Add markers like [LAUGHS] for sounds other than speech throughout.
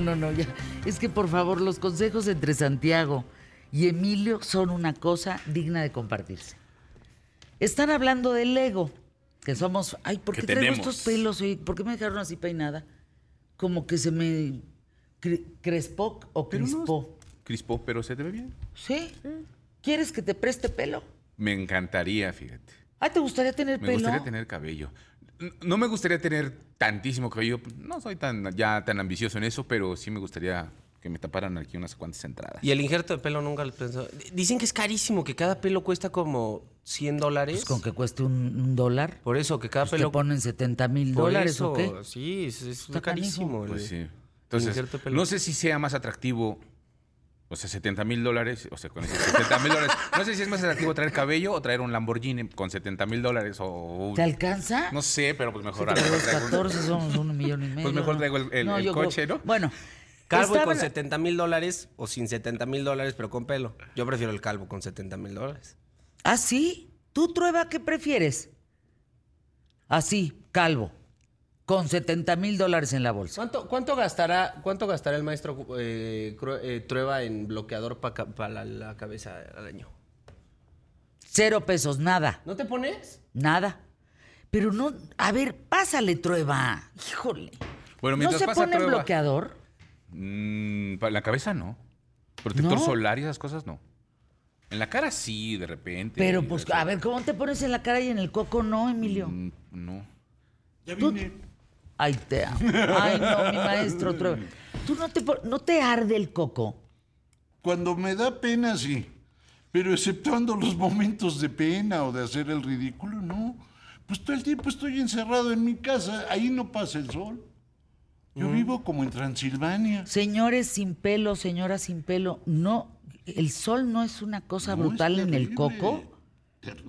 No, no, no, ya. Es que por favor, los consejos entre Santiago y Emilio son una cosa digna de compartirse. Están hablando del ego, que somos. Ay, ¿por qué traigo tenemos. estos pelos? Oye, ¿Por qué me dejaron así peinada? Como que se me cre- crespó o Pero no- crispó. Crispó, pero se te ve bien. ¿Sí? ¿Quieres que te preste pelo? Me encantaría, fíjate. Ah, ¿te gustaría tener Me pelo? gustaría tener cabello. No me gustaría tener tantísimo cabello. No soy tan ya tan ambicioso en eso, pero sí me gustaría que me taparan aquí unas cuantas entradas. Y el injerto de pelo nunca lo pensó. Dicen que es carísimo, que cada pelo cuesta como 100 dólares. Pues con que cueste un, un dólar. Por eso, que cada Pues te pelo. ponen 70 mil dólares eso, o qué. Sí, es, es Está carísimo. Pues sí. Entonces, no sé si sea más atractivo, o sea, 70 mil dólares, o sea, con esos 70 mil dólares. No sé si es más atractivo traer cabello o traer un Lamborghini con 70 mil dólares o... ¿Te alcanza? No sé, pero pues mejor... Sí, pero los traigo un- 14 somos un millón y medio. Pues mejor ¿no? traigo el- el- el yo coche, creo- ¿no? Bueno. Calvo y con la- 70 mil dólares o sin 70 mil dólares, pero con pelo. Yo prefiero el calvo con 70 mil dólares. ¿Ah, sí? ¿Tú, Trueba, qué prefieres? Así, calvo, con 70 mil dólares en la bolsa. ¿Cuánto, cuánto, gastará, cuánto gastará el maestro eh, eh, Trueba en bloqueador para la, la cabeza al año? Cero pesos, nada, ¿No te pones? nada. Pero no, a ver, pásale, Trueba. Híjole. Bueno, ¿No se pasa pone prueba- bloqueador? Mm, para la cabeza no. Protector ¿No? solar y esas cosas no. En la cara sí, de repente. Pero pues, a ver, ¿cómo te pones en la cara y en el coco no, Emilio? Mm, No. Ya Tú- vine. Ay, te amo. Ay, no, mi maestro. ¿Tú no te, no te arde el coco? Cuando me da pena, sí. Pero exceptuando los momentos de pena o de hacer el ridículo, no. Pues todo el tiempo estoy encerrado en mi casa. Ahí no pasa el sol. Yo vivo como en Transilvania. Señores sin pelo, señoras sin pelo, no, el sol no es una cosa No, brutal en el coco.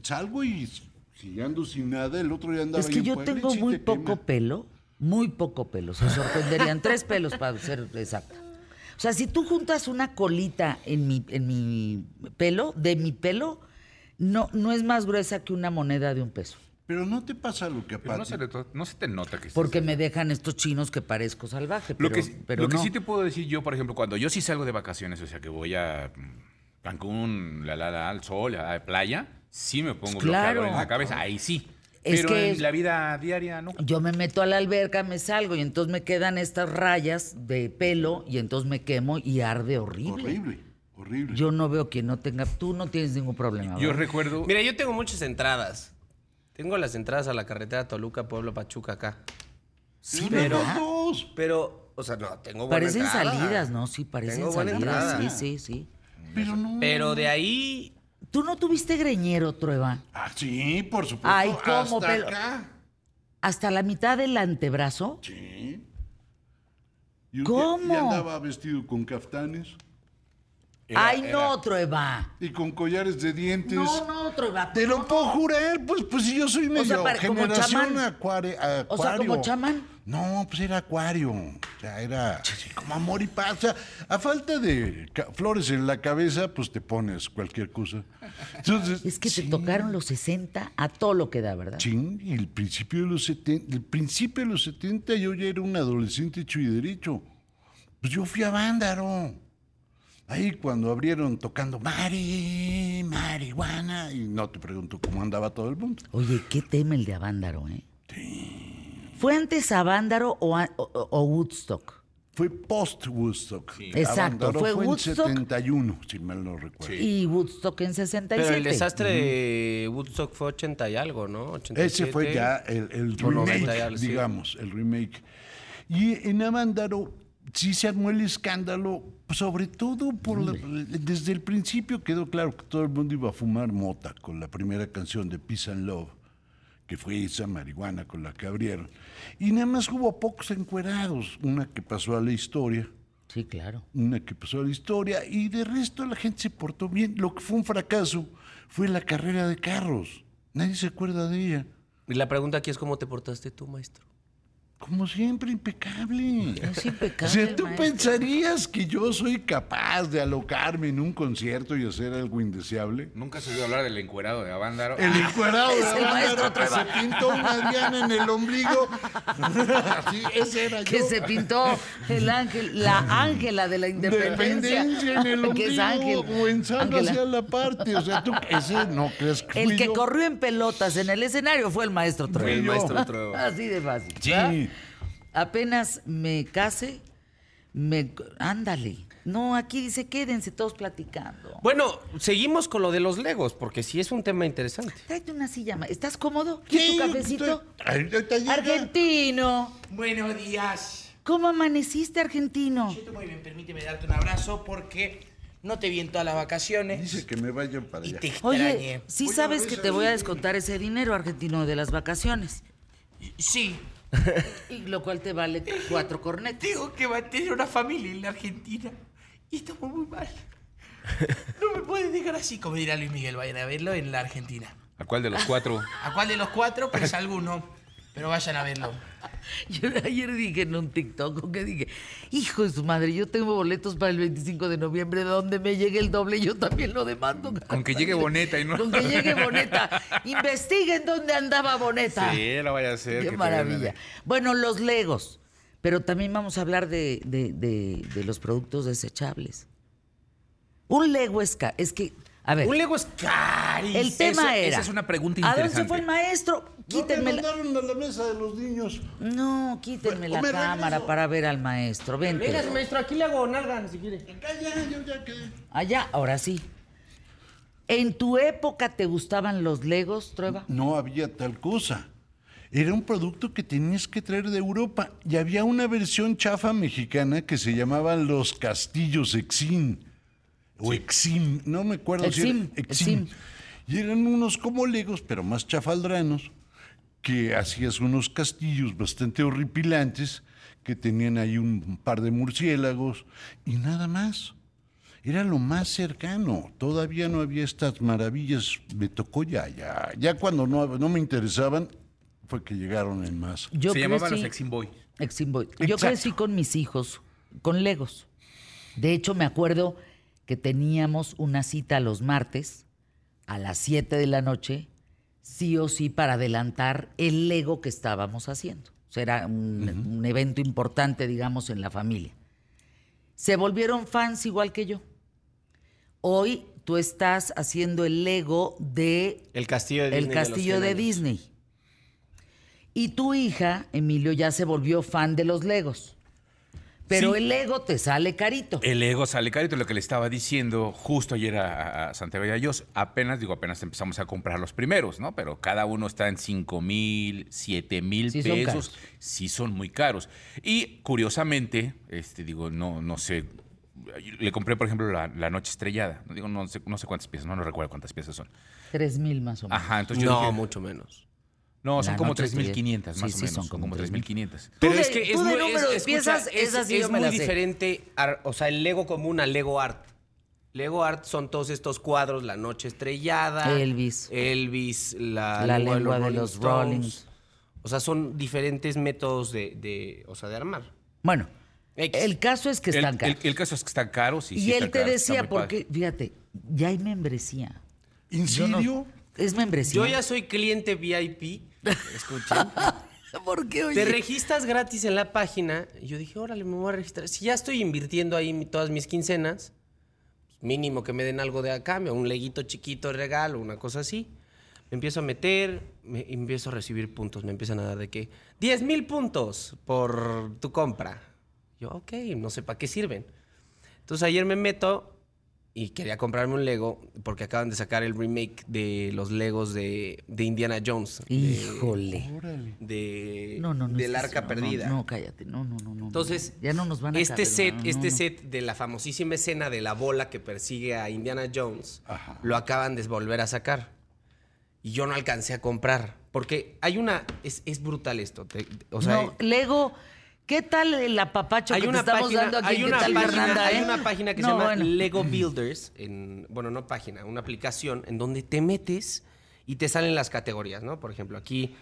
Salgo y si ando sin nada, el otro día andaba Es que yo tengo muy poco pelo, muy poco pelo, se sorprenderían, [LAUGHS] tres pelos para ser exacto. O sea, si tú juntas una colita en mi, en mi pelo, de mi pelo, no, no es más gruesa que una moneda de un peso. Pero no te pasa lo que a Pero no se, le to- no se te nota que Porque me dejan estos chinos que parezco salvaje. Pero, Lo que, pero lo que no. sí te puedo decir yo, por ejemplo, cuando yo sí salgo de vacaciones, o sea, que voy a mm, Cancún, la, la, la, al sol, a la playa, sí me pongo claro. bloqueador en la cabeza, ahí sí. Es Pero que en es- la vida diaria no. Yo me meto a la alberca, me salgo y entonces me quedan estas rayas de pelo y entonces me quemo y arde horrible. Horrible, horrible. Yo no veo que no tenga, tú no tienes ningún problema. Yo ¿verdad? recuerdo... Mira, yo tengo muchas entradas. Tengo las entradas a la carretera Toluca, Pueblo, Pachuca acá. Sí, pero- dos. Pero, o sea, no, tengo buena Parecen entrada. salidas, ¿no? Sí, parecen Tengo buena salidas. entrada. Sí, sí, sí. Pero no. Pero de ahí ¿Tú no tuviste greñero, Trueba? Ah, sí, por supuesto. Ay, ¿cómo, Hasta pero- acá. ¿Hasta la mitad del antebrazo? Sí. Y ¿Cómo? Y andaba vestido con caftanes Era- Ay, era- no, Trueba. y con collares de dientes. No, no, Trueba. Te lo puedo jurar, pues, pues si yo soy medio sea, para- como generación chamán. acuare- acuario. O sea, como chamán. No, pues era acuario. O sea, era así como amor y paz. O sea, a falta de flores en la cabeza, pues te pones cualquier cosa. Entonces, Es que te sí, tocaron los 60 a todo lo que da, ¿verdad? Chin, y el principio de los 70, el principio de los 70 yo ya era un adolescente hecho y derecho. Pues yo fui a Vándaro. Ahí cuando abrieron tocando Mari, marihuana, y no te pregunto cómo andaba todo el mundo. Oye, qué tema el de Avándaro, ¿eh? ¿Fue antes Avándaro o, a- o- o Woodstock? Fue post Woodstock. Exacto, Avándaro fue fue en Woodstock. 71, si mal no recuerdo. Y Woodstock en 67. Pero el desastre de Woodstock fue 80 y algo, ¿no? 87. Ese fue ya el, el O 90 y remake, algo, sí. digamos, el remake. Y en Avándaro sí se armó el escándalo, sobre todo por la- desde el principio quedó claro que todo el mundo iba a fumar mota con la primera canción de Peace and Love, que fue esa marihuana con la que abrieron. Y nada más hubo pocos encuerados, una que pasó a la historia Sí, claro. una que pasó a la historia y de resto la gente se portó bien. Lo que fue un fracaso fue la carrera de carros. Nadie se acuerda de ella. Y la pregunta aquí es cómo te portaste tú, maestro. Como siempre, impecable. Es impecable, O sea, tú maestro. pensarías que yo soy capaz de alocarme en un concierto y hacer algo indeseable. Nunca se oído hablar del encuerado de Avándaro. El encuerado de Es el Avándaro maestro que se pintó una diana en el ombligo. Así, ese era Que yo. se pintó el ángel, la ángela de la independencia. Dependencia en el que es ombligo ángel. o Ángela. hacia la parte. O sea, tú ese no crees que El que yo? corrió en pelotas en el escenario fue el maestro El Trueba. yo. maestro Trueba. Así de fácil. Sí. ¿verdad? Apenas me case, me ándale. No, aquí dice quédense todos platicando. Bueno, seguimos con lo de los Legos, porque sí es un tema interesante. Tráete una silla, ma- ¿estás cómodo? ¿Quieres Sí, tu cafecito? estoy- Ay, ahorita llega. Argentino. Buenos días. ¿Cómo amaneciste, argentino? Yo estoy muy bien, permíteme darte un abrazo porque no te vi en todas las vacaciones Dice que me vayan para y allá. te extrañé. Oye, sí sabes que te voy a descontar ese dinero, argentino, de las vacaciones. Sí, [LAUGHS] Y lo cual te vale cuatro cornetas. tengo que mantener una familia en la Argentina y estamos muy mal. No me puedes dejar así, como dirá Luis Miguel, vayan a verlo en la Argentina. ¿A cuál de los cuatro? ¿A cuál de los cuatro? Pues [LAUGHS] alguno, pero vayan a verlo. [LAUGHS] Yo ayer dije en un TikTok que dije, hijo de su madre, yo tengo boletos para el 25 de noviembre, donde me llegue el doble, yo también lo demando. Con que llegue Boneta y no. Con que llegue Boneta. [LAUGHS] Investiguen dónde andaba Boneta. Sí, no vaya a ser. Qué maravilla. Bueno, los Legos. Pero también vamos a hablar de, de- de- de los productos desechables. Un Lego es que, a ver, Un Lego es carísimo. el tema eso- era. esa es una pregunta ¿A dónde se interesante. fue el maestro? No me Quítenme la, mandaron a la mesa de los niños. no, quítenme la me cámara regreso. para ver al maestro. Vente. Venga, maestro, aquí le hago nalga si quiere. Acá ya, yo ya quedé. Allá, ahora sí. ¿En tu época te gustaban los Legos, Trueba? No había tal cosa. Era un producto que tenías que traer de Europa. Y había una versión chafa mexicana que se llamaban los castillos Exim. O Exim, no me acuerdo si Exim, era Exim. Y eran unos como legos, pero más chafaldranos, que hacías unos castillos bastante horripilantes, que tenían ahí un par de murciélagos y nada más. Era lo más cercano. Todavía no había estas maravillas. Me tocó ya, ya. Ya cuando no, no me interesaban, fue que llegaron en más. Yo Se llamaban los crecí- Exim Boy. Exim Boy. Yo crecí con mis hijos, con Legos. De hecho, me acuerdo que teníamos una cita los martes a las 7 de la noche, sí o sí, para adelantar el Lego que estábamos haciendo. O sea, era un, un evento importante, digamos, en la familia. Se volvieron fans igual que yo. Hoy tú estás haciendo el Lego de El castillo de el Disney. los castillo 100 de. Disney. Y tu hija, Emilio, ya se volvió fan de los Legos. Pero Sí. el Lego te sale carito. El ego sale carito, lo que le estaba diciendo justo ayer a, a Santiago y a Dios. Apenas, digo, apenas empezamos a comprar los primeros, ¿no? Pero cada uno está en 5 mil, 7 mil Sí son pesos. caros. Sí son muy caros. Y curiosamente, este, digo, no, no sé. Le compré, por ejemplo, la, la Noche Estrellada. Digo, no sé, no sé cuántas piezas, no, no recuerdo cuántas piezas son. Tres mil más o menos. Ajá, entonces yo No, dije, mucho menos. No, son como Noche Estrellada. 3.500, Sí, más sí, o menos. son Son como como 3.500. Tú de- tú de número de escucha, piezas, es, esas sí es muy diferente, ar- o sea, el Lego común al Lego Art. Lego Art son todos estos cuadros, la noche estrellada, Elvis. Elvis, la, La lengua, lengua de los Stones. Rollings. O sea, son diferentes métodos de, de, o sea, de armar. Bueno, X. el caso es que El, están el- caros. el caso es que están caros. Y, y sí él te caros, decía, muy padre. porque, fíjate, ya hay membresía. ¿En Yo no- serio? es membresía. Yo ya soy cliente VIP. Escuchen. [LAUGHS] ¿Por qué, oye? Te registras gratis en la página. Y yo dije, órale, me voy a registrar. Si ya estoy invirtiendo ahí todas mis quincenas, mínimo que me den algo de acá, un leguito chiquito de regalo, una cosa así. Me empiezo a meter, me empiezo a recibir puntos. Me empiezan a dar de que 10 mil puntos por tu compra. Yo, ok, no sé para qué sirven. Entonces ayer me meto y quería comprarme un Lego porque acaban de sacar el remake de los Legos de, de Indiana Jones. Híjole. de No, no, no. del arca no, perdida. No, no, cállate. No, no, no, no. Entonces, ya no nos van a este caber, set, este no. set de la famosísima escena de la bola que persigue a Indiana Jones, Ajá. lo acaban de volver a sacar. Y yo no alcancé a comprar. Porque hay una. Es, es brutal esto. te- o sea, no, Lego, ¿qué tal el apapacho hay que una te estamos página, dando aquí? hay ¿Qué una tal, página, Fernanda, hay eh? una página que No, se llama bueno. Lego Builders, en, bueno, no página, una aplicación en donde te metes y te salen las categorías, ¿no? Por ejemplo, aquí,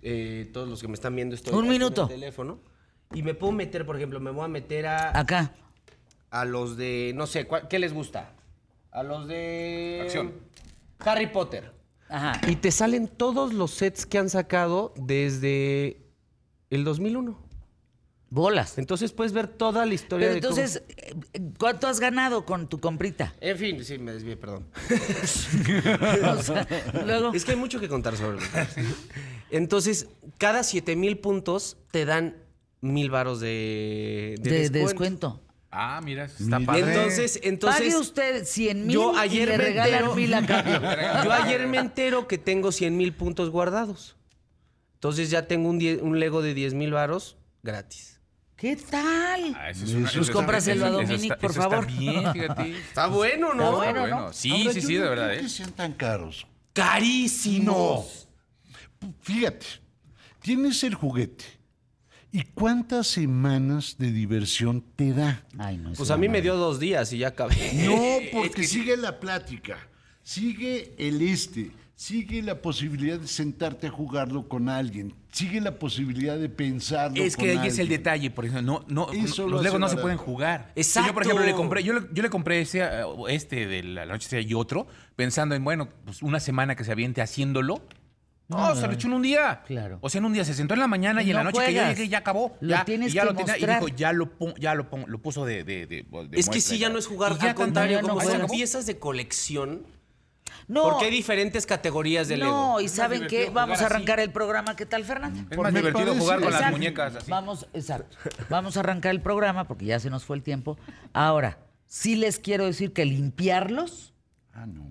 eh, todos los que me están viendo, estoy Un en el minuto. teléfono. Y me puedo meter, por ejemplo, me voy a meter a, Acá. a los de, no sé, ¿cuál- ¿qué les gusta? A los de... Acción. Harry Potter. Ajá. Y te salen todos los sets que han sacado desde el 2001. Bolas. Entonces puedes ver toda la historia Pero de cómo- entonces, eh, ¿cuánto has ganado con tu comprita? En fin, sí, me desvié, perdón. [LAUGHS] O sea, luego. Es que hay mucho que contar sobre. Entonces, cada 7 mil puntos te dan mil varos de, de de descuento. descuento. Ah, mira, está Mira. padre. Entonces, entonces Pague usted 100 mil yo ayer y le me regalan entero- mil a cambio. [LAUGHS] yo ayer me entero que tengo 100 mil puntos guardados. Entonces ya tengo un, die- un Lego de 10 mil varos gratis. ¿Qué tal? Ah, eso es una- Pues eso está- cómpraselo a eso- eso Dominic, está- por eso está favor. bien, fíjate. [LAUGHS] Está bueno, ¿no? Está bueno, ¿no? Sí, Ahora, sí, yo sí, de verdad, ¿eh? que sean tan caros. Carísimos. Fíjate, tienes el juguete. ¿Y cuántas semanas de diversión te da? Ay, no. es Pues a mí me dio dos días y ya acabé. No, [LAUGHS] porque sigue la plática, sigue el este, sigue la posibilidad de sentarte a jugarlo con alguien, sigue la posibilidad de pensarlo Es que con ahí es el detalle, por ejemplo, no, no, Eso lo los Legos no se pueden jugar. Exacto. Yo, por ejemplo, le compré, yo, le, yo le compré ese, eh, este de la noche y otro, pensando en, bueno, pues una semana que se aviente haciéndolo. No, se lo echó en un día. Claro. O sea, en un día se sentó en la mañana y en No la noche que yo juegas. llegué ya acabó. Lo ya, tienes y ya que lo tenía, y mostrar. dijo, ya lo, pon- ya lo, pon- lo puso de, de, de- de Es que muestra y ya no es jugar, ya al contrario, ya como son piezas de colección. No. Porque hay diferentes categorías de Lego. No, y ¿saben qué? Vamos a arrancar el programa. ¿Qué tal, Fernando? Es más divertido parece- jugar con las muñecas así. Vamos, exacto. Vamos a arrancar el programa porque ya se nos fue el tiempo. Ahora, sí les quiero decir que limpiarlos, Ah, no.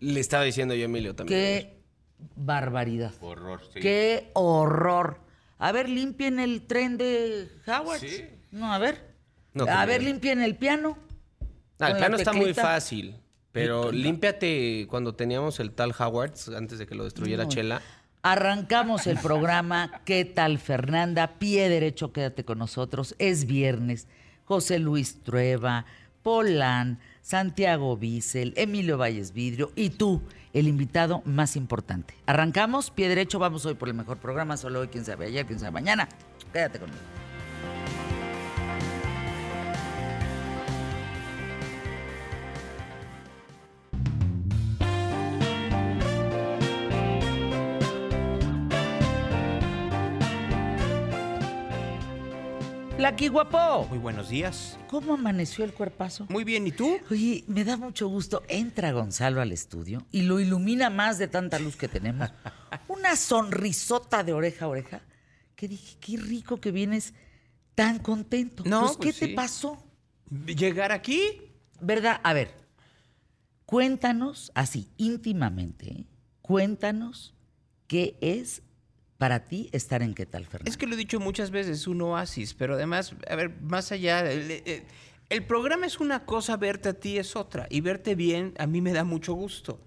Le estaba diciendo yo a Emilio también. qué barbaridad. Horror, sí. Qué horror. A ver, limpien el tren de Howard. Sí. No, a ver. No, a ver, limpien el piano. Ah, el piano está muy fácil. Pero límpiate cuando teníamos el tal Howard, antes de que lo destruyera Chela. Arrancamos el programa. [LAUGHS] ¿Qué tal, Fernanda? Pie derecho, quédate con nosotros. Es viernes. José Luis Trueba, Polán, Santiago Bissell, Emilio Valles Vidrio y tú, el invitado más importante. Arrancamos, pie derecho, vamos hoy por el mejor programa. Solo hoy, quién sabe ayer, quién sabe mañana. Quédate conmigo. Lucky Guapo, Muy buenos días. ¿cómo amaneció el cuerpazo? Muy bien, ¿y tú? Oye, me da mucho gusto. Entra Gonzalo al estudio y lo ilumina más de tanta luz que tenemos. [LAUGHS] Una sonrisota de oreja a oreja. Que dije, qué rico que vienes tan contento. No, Pues, ¿qué pues te sí. pasó? ¿Llegar aquí? ¿Verdad? A ver, cuéntanos así, íntimamente, ¿eh? cuéntanos qué es para ti estar en qué tal, Fernando. Es que lo he dicho muchas veces, un oasis, pero además, a ver, más allá, el- el programa es una cosa, verte a ti es otra, y verte bien a mí me da mucho gusto.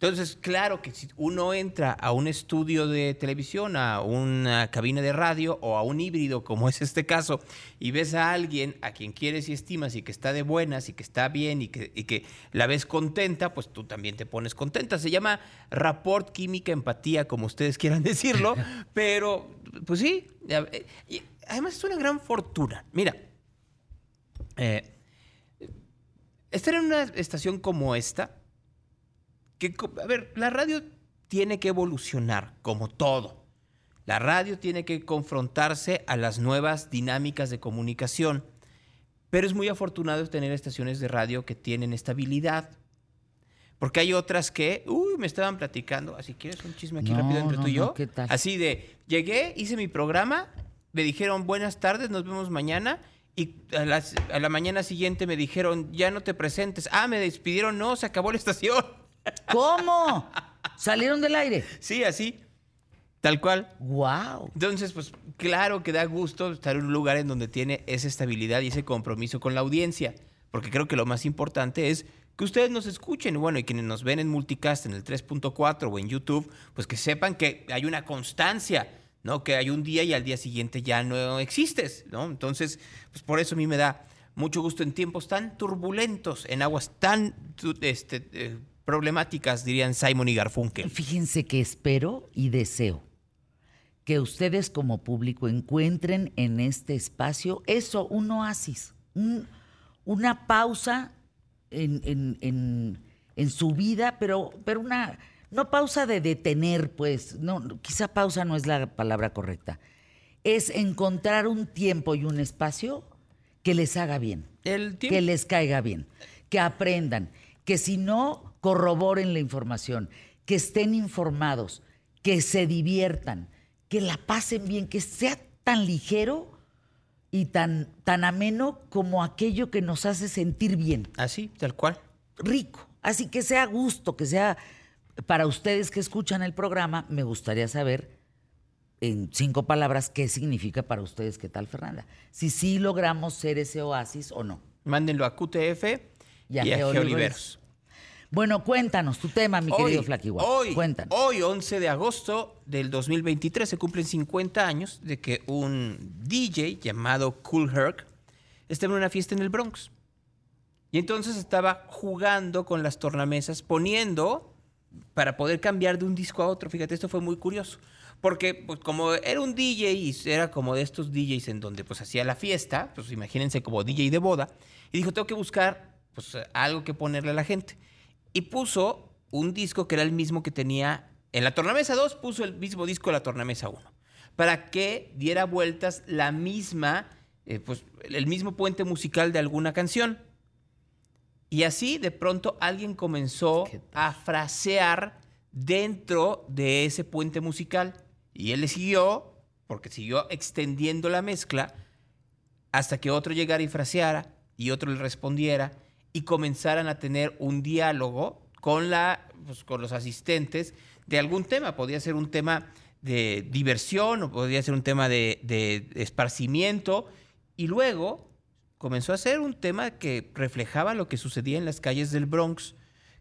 Entonces, claro que si uno entra a un estudio de televisión, a una cabina de radio o a un híbrido, como es este caso, y ves a alguien a quien quieres y estimas y que está de buenas y que está bien y que, y que la ves contenta, pues tú también te pones contenta. Se llama rapport, química, empatía, como ustedes quieran decirlo, [LAUGHS] pero pues sí, y además es una gran fortuna. Mira, eh, estar en una estación como esta, que, a ver, la radio tiene que evolucionar, como todo. La radio tiene que confrontarse a las nuevas dinámicas de comunicación. Pero es muy afortunado tener estaciones de radio que tienen estabilidad. Porque hay otras que, uy, me estaban platicando, así quieres un chisme aquí No, rápido entre no, tú y no, yo. ¿qué tal? Así de, llegué, hice mi programa, me dijeron buenas tardes, nos vemos mañana. Y a, las- a la mañana siguiente me dijeron, ya no te presentes. Ah, me despidieron, no, se acabó la estación. ¿Cómo? ¿Salieron del aire? Sí, así, tal cual. ¡Wow! Entonces, pues claro que da gusto estar en un lugar en donde tiene esa estabilidad y ese compromiso con la audiencia, porque creo que lo más importante es que ustedes nos escuchen, bueno, y quienes nos ven en multicast en el 3.4 o en YouTube, pues que sepan que hay una constancia, ¿no? Que hay un día y al día siguiente ya no existes, ¿no? Entonces, pues por eso a mí me da mucho gusto en tiempos tan turbulentos, en aguas tan este, eh, problemáticas, dirían Simon y Garfunkel. Fíjense que espero y deseo que ustedes como público encuentren en este espacio eso, un oasis, un- una pausa en, en- en- en su vida, pero, pero una, no pausa de detener, pues, no, quizá pausa no es la palabra correcta, es encontrar un tiempo y un espacio que les haga bien El que les caiga bien, que aprendan, que si no, corroboren la información, que estén informados, que se diviertan, que la pasen bien, que sea tan ligero y tan, tan ameno como aquello que nos hace sentir bien, así, tal cual. rico. Así que sea gusto, que sea para ustedes que escuchan el programa, me gustaría saber en cinco palabras qué significa para ustedes, qué tal Fernanda. Si sí logramos ser ese oasis o no. Mándenlo a QTF y a, Y a. Bueno, cuéntanos tu tema, mi querido Flaquigua. Hoy, Cuéntanos. hoy, 11 de agosto del 2023, se cumplen 50 años de que un DJ llamado Cool Herc estaba en una fiesta en el Bronx. Y entonces estaba jugando con las tornamesas, poniendo para poder cambiar de un disco a otro. Fíjate, esto fue muy curioso. Porque pues, como era un DJ y era como de estos DJs en donde pues hacía la fiesta, pues imagínense como DJ de boda, y dijo, tengo que buscar pues algo que ponerle a la gente. Y puso un disco que era el mismo que tenía en la tornamesa 2, puso el mismo disco de la tornamesa 1, para que diera vueltas la misma, eh, pues el mismo puente musical de alguna canción. Y así de pronto alguien comenzó a frasear dentro de ese puente musical. Y él le siguió, porque siguió extendiendo la mezcla, hasta que otro llegara y fraseara, y otro le respondiera, y comenzaran a tener un diálogo con, la, pues, con los asistentes de algún tema. Podía ser un tema de diversión, o podría ser un tema de, de esparcimiento, y luego comenzó a ser un tema que reflejaba lo que sucedía en las calles del Bronx,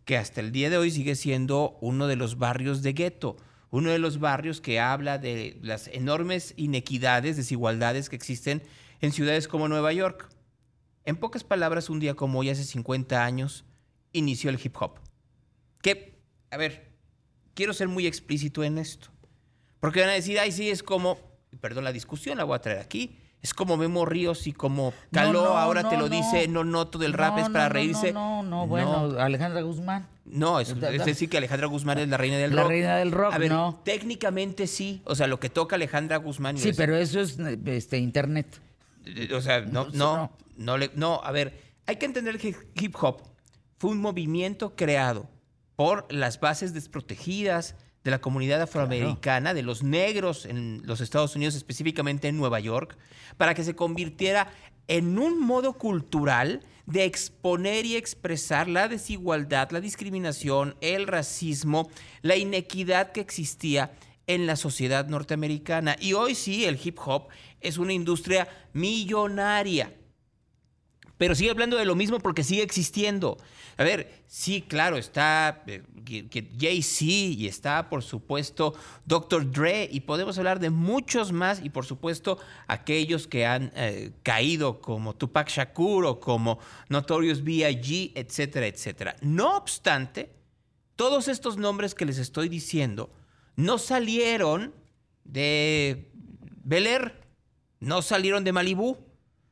que hasta el día de hoy sigue siendo uno de los barrios de gueto, uno de los barrios que habla de las enormes inequidades, desigualdades que existen en ciudades como Nueva York. En pocas palabras, un día como hoy, hace 50 años, inició el hip hop. Que, a ver, quiero ser muy explícito en esto. Porque van a decir, ay, sí, es como, perdón la discusión, la voy a traer aquí, es como Memo Ríos y como Caló No, no, ahora te no, lo no. dice, no noto del rap No, es para no, no, reírse. No, no, no, bueno, Alejandra Guzmán. No, es, decir que Alejandra Guzmán es la reina del La rock. reina del rock, A ver, no. técnicamente sí. O sea, lo que toca Alejandra Guzmán. Sí, es- pero eso es este, internet. O sea, no, No, no, le- no, a ver, hay que entender que hip hop fue un movimiento creado por las bases desprotegidas de la comunidad afroamericana, de los negros en los Estados Unidos, específicamente en Nueva York, para que se convirtiera en un modo cultural de exponer y expresar la desigualdad, la discriminación, el racismo, la inequidad que existía en la sociedad norteamericana. Y hoy sí, el hip hop es una industria millonaria. Pero sigue hablando de lo mismo porque sigue existiendo. A ver, sí, claro, está eh, Jay-Z y está, por supuesto, Dr. Dre y podemos hablar de muchos más y, por supuesto, aquellos que han eh, caído como Tupac Shakur o como Notorious B.I.G., etcétera, etcétera. No obstante, todos estos nombres que les estoy diciendo no salieron de Bel Air, no salieron de Malibú,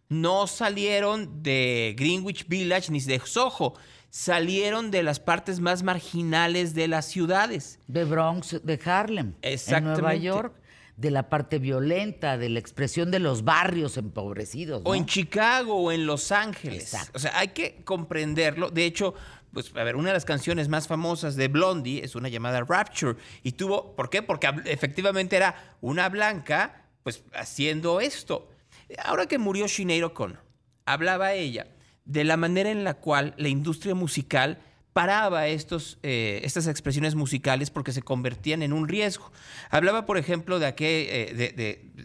no salieron de Greenwich Village ni de Soho, salieron de las partes más marginales de las ciudades. De Bronx, de Harlem. En Nueva Exactamente. York. De la parte violenta, de la expresión de los barrios empobrecidos. O en Chicago o en Los Ángeles. Exacto. O sea, hay que comprenderlo. De hecho, pues, a ver, una de las canciones más famosas de Blondie es una llamada Rapture. Y tuvo, ¿por qué? Porque efectivamente era una blanca, pues, haciendo esto. Ahora que murió Sinead O'Connor, hablaba ella de la manera en la cual la industria musical paraba estos, eh, estas expresiones musicales porque se convertían en un riesgo. Hablaba, por ejemplo, de aquel,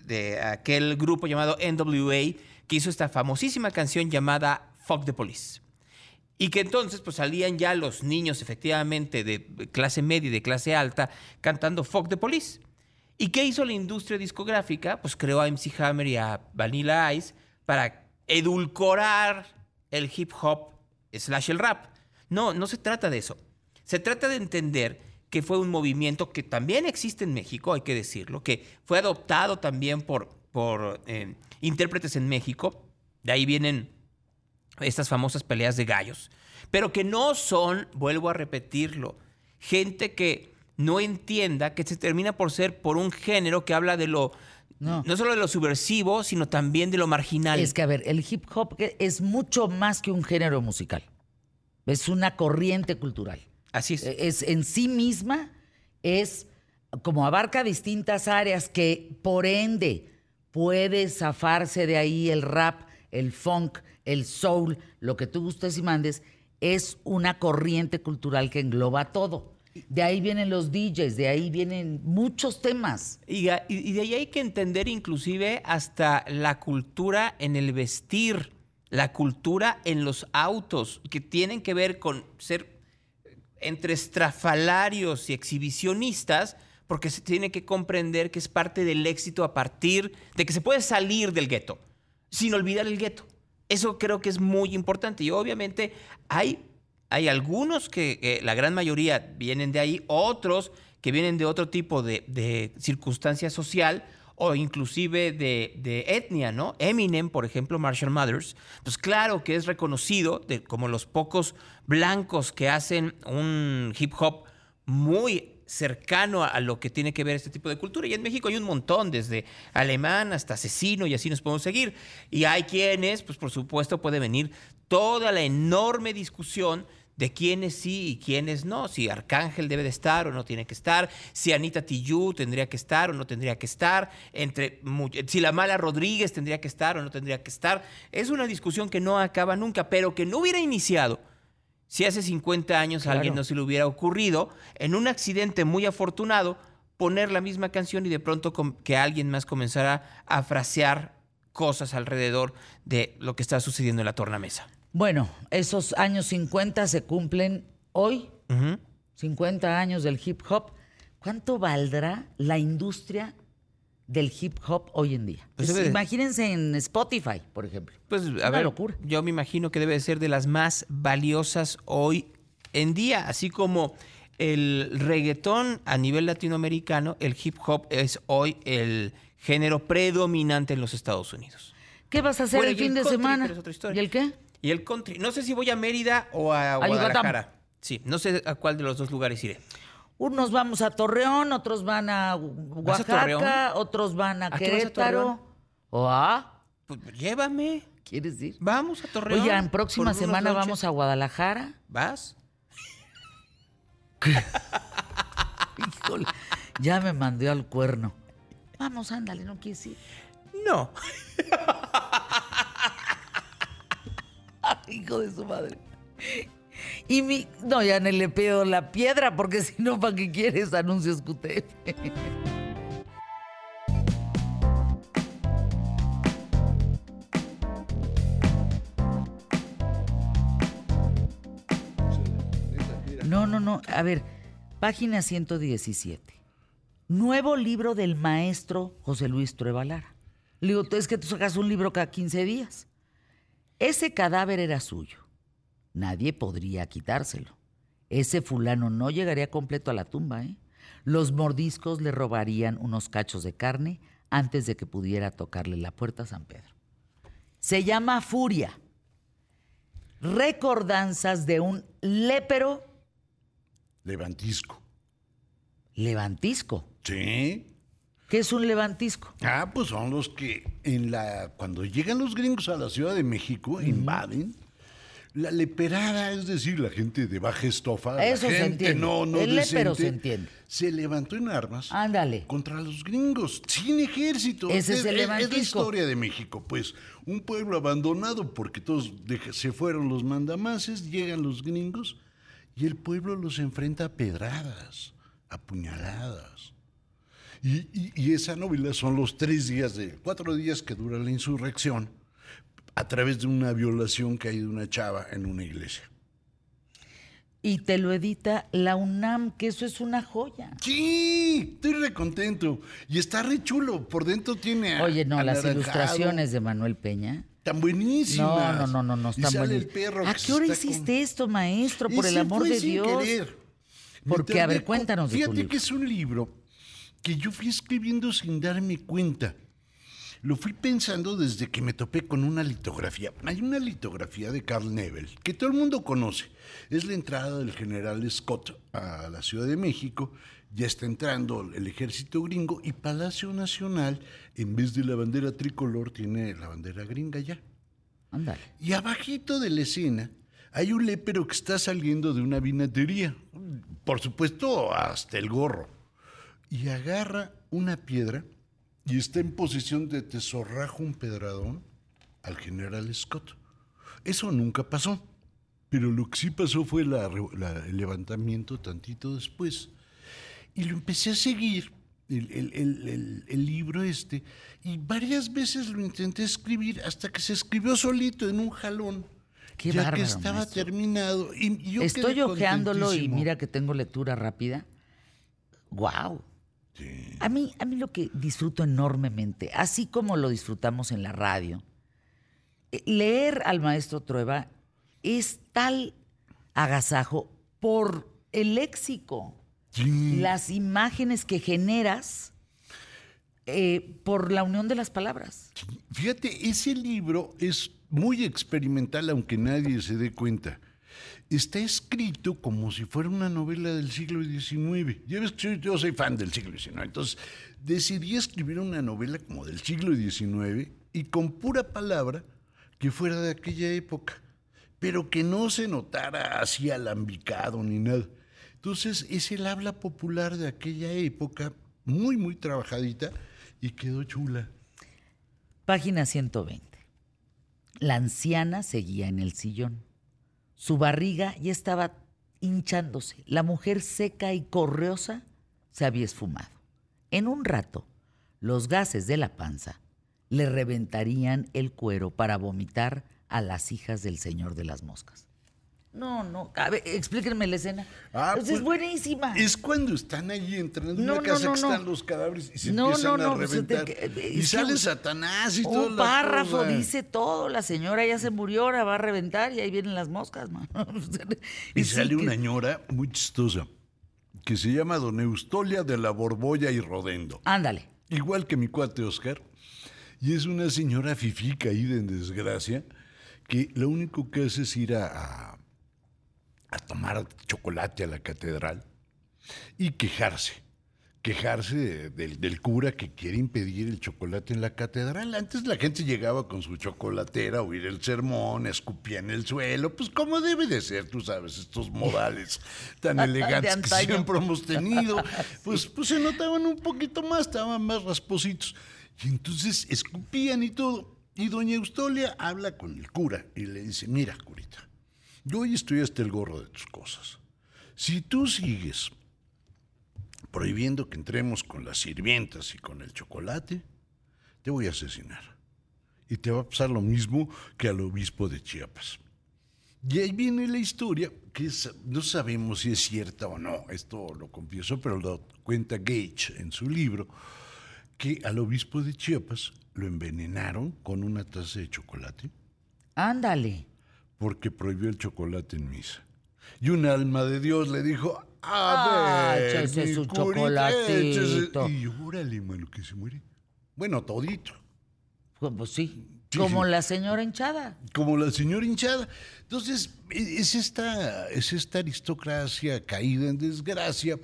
eh, grupo llamado NWA que hizo esta famosísima canción llamada Fuck the Police. Y que entonces pues salían ya los niños efectivamente de clase media y de clase alta cantando Fuck the Police. ¿Y qué hizo la industria discográfica? Pues creó a MC Hammer y a Vanilla Ice para edulcorar el hip hop slash el rap. No, no se trata de eso. Se trata de entender que fue un movimiento que también existe en México, hay que decirlo, que fue adoptado también por, por eh, intérpretes en México. De ahí vienen estas famosas peleas de gallos. Pero que no son, vuelvo a repetirlo, gente que no entienda que se termina por ser por un género que habla de lo, no. No. solo de lo subversivo, sino también de lo marginal. Es que, a ver, el hip hop es mucho más que un género musical. Es una corriente cultural. Así es. Eh, Es en sí misma, es como abarca distintas áreas que por ende puede zafarse de ahí el rap, el funk, el soul, lo que tú gustes y mandes, es una corriente cultural que engloba todo. De ahí vienen los DJs, de ahí vienen muchos temas. Y, de ahí hay que entender inclusive hasta la cultura en el vestir, la cultura en los autos, que tienen que ver con ser entre estrafalarios y exhibicionistas, porque se tiene que comprender que es parte del éxito a partir de que se puede salir del gueto, sin olvidar el gueto. Eso creo que es muy importante. Y obviamente hay, hay algunos que eh, la gran mayoría vienen de ahí, otros que vienen de otro tipo de, de circunstancia social o inclusive de, de etnia, ¿no? Eminem, por ejemplo, Marshall Mathers, pues claro que es reconocido de, como los pocos blancos que hacen un hip hop muy cercano a, a lo que tiene que ver este tipo de cultura. Y en México hay un montón, desde alemán hasta asesino, y así nos podemos seguir. Y hay quienes, pues por supuesto, puede venir toda la enorme discusión de quiénes sí y quiénes no, si Arcángel debe de estar o no tiene que estar, si Anita Tijoux tendría que estar o no tendría que estar, entre si la mala Rodríguez tendría que estar o no tendría que estar. Es una discusión que no acaba nunca, pero que no hubiera iniciado si hace 50 años a alguien no se le hubiera ocurrido, en un accidente muy afortunado, poner la misma canción y de pronto que alguien más comenzara a frasear cosas alrededor de lo que está sucediendo en la tornamesa. Bueno, esos años 50 se cumplen hoy, Ujú. 50 años del hip hop. ¿Cuánto valdrá la industria del hip hop hoy en día? Pues imagínense en Spotify, por ejemplo. Pues, a Una ver, locura. yo me imagino que debe de ser de las más valiosas hoy en día, así como el reggaetón a nivel latinoamericano, el hip hop es hoy el género predominante en los Estados Unidos. ¿Qué vas a hacer Bueno, el y el fin de country, semana? pero es otra historia. ¿Y el qué? Y el country, no sé si voy a Mérida o a. Guadalajara. Sí, no sé a cuál de los dos lugares iré. Unos vamos a Torreón, otros van a ¿Vas a Oaxaca, otros van a ¿A Querétaro. ¿O a? Pues llévame. ¿Quieres ir? Vamos a Torreón. Oigan, próxima por unos semana vamos a Guadalajara. ¿Vas? [LAUGHS] Híjole, ya me mandó al cuerno. Vamos, ándale, ¿no quieres ir? No. [LAUGHS] [LAUGHS] Hijo de su madre. Y mi. No, ya no le pido la piedra, porque si no, ¿para qué quieres anuncios QTF? No, no, no. A ver, página 117. Nuevo libro del maestro José Luis Trueba Lara. Le digo, es que tú sacas un libro cada 15 días. Ese cadáver era suyo. Nadie podría quitárselo. Ese fulano no llegaría completo a la tumba, ¿eh? Los mordiscos le robarían unos cachos de carne antes de que pudiera tocarle la puerta a San Pedro. Se llama Furia. Recordanzas de un lépero Levantisco. levantisco. Sí. ¿Qué es un levantisco? Ah, pues son los que en la cuando llegan los gringos a la Ciudad de México invaden la leperada, es decir, la gente de baja estofa, la Eso se gente entiende. no no El lépero se decente, entiende. se levantó en armas Ándale. contra los gringos, sin ejército. Ese es el la levantisco. historia de México, pues un pueblo abandonado porque todos deja- se fueron los mandamases, llegan los gringos y el pueblo los enfrenta a pedradas, a puñaladas. Y, y- y esa novela son los tres días, de cuatro días que dura la insurrección, a través de una violación que hay de una chava en una iglesia. Y te lo edita la UNAM, que eso es una joya. Sí, estoy recontento. Y está re chulo. Por dentro tiene. a- Oye, no, las ilustraciones de Manuel Peña. Tan No, buenísimas. no, no, no, no Y están sale el buenísimas. perro ¿A qué hora con- hiciste esto, maestro? Por el amor de sin Dios. querer. Porque, a ver, cuéntanos de tu Fíjate libro. que es un libro que yo fui escribiendo sin darme cuenta. Lo fui pensando desde que me topé con una litografía. Hay una litografía de Carl Nebel que todo el mundo conoce. Es la entrada del general Scott a la Ciudad de México. Ya está entrando el ejército gringo y Palacio Nacional, en vez de la bandera tricolor, tiene la bandera gringa ya. Ándale. Y abajito de la escena hay un lépero que está saliendo de una vinatería. Por supuesto, hasta el gorro. Y agarra una piedra y está en posición de tesorrajo un pedradón al general Scott. Eso nunca pasó. Pero lo que sí pasó fue la re- la- el levantamiento tantito después. Y lo empecé a seguir, el, el- el- libro este, y varias veces lo intenté escribir hasta que se escribió solito en un jalón. Qué ya bárbaro, que estaba maestro. terminado. Y, yo Estoy ojeándolo y mira que tengo lectura rápida. ¡Wow! A mí, a mí lo que disfruto enormemente, así como lo disfrutamos en la radio, eh, leer al maestro Trueba es tal agasajo por el léxico, Sí. las imágenes que generas eh, por la unión de las palabras. Fíjate, ese libro es muy experimental, aunque nadie se dé cuenta. Está escrito como si fuera una novela del siglo XIX. Ya ves yo soy fan del siglo XIX, entonces decidí escribir una novela como del siglo XIX y con pura palabra que fuera de aquella época, pero que no se notara así alambicado ni nada. Entonces es el habla popular de aquella época, muy, muy trabajadita y quedó chula. Página 120. La anciana seguía en el sillón. Su barriga ya estaba hinchándose. La mujer seca y correosa se había esfumado. En un rato, los gases de la panza le reventarían el cuero para vomitar a las hijas del señor de las moscas. No, no, explíquenme la escena. Ah, Pues es buenísima. Es cuando están ahí entrando en No, una casa no, que están los cadáveres y se empiezan no, no, a reventar. te- es y sale Satanás y toda Un párrafo dice todo. La señora ya se murió, ahora va a reventar y ahí vienen las moscas, man. [LAUGHS] Y sí sale que- una ñora muy chistosa que se llama Don Eustolia de la Borbolla y Rodendo. Ándale. Igual que mi cuate Oscar. Y es una señora fifí caída en desgracia que lo único que hace es ir a, a- a tomar chocolate a la catedral y quejarse. Quejarse de- del, del cura que quiere impedir el chocolate en la catedral. Antes la gente llegaba con su chocolatera a oír el sermón, escupía en el suelo, pues como debe de ser, tú sabes, estos modales tan [LAUGHS] elegantes que siempre hemos tenido, [LAUGHS] pues, pues se notaban un poquito más, estaban más raspositos. Y entonces escupían y todo. Y doña Eustolia habla con el cura y le dice, mira, curita, yo hoy estoy hasta el gorro de tus cosas. Si tú sigues prohibiendo que entremos con las sirvientas y con el chocolate, te voy a asesinar. Y te va a pasar lo mismo que al obispo de Chiapas. Y ahí viene la historia, que no sabemos si es cierta o no, esto lo confieso, pero lo cuenta Gage en su libro, que al obispo de Chiapas lo envenenaron con una taza de chocolate Ándale. Porque prohibió el chocolate en misa. Y un alma de Dios le dijo, Ah, a ver, échese mi su curita, chocolatito". échese". Y órale, mano, que se muere. Bueno, todito. Pues sí. Sí, Como sí. la señora hinchada. Como la señora hinchada. Entonces, e- es esta, es esta aristocracia caída en desgracia,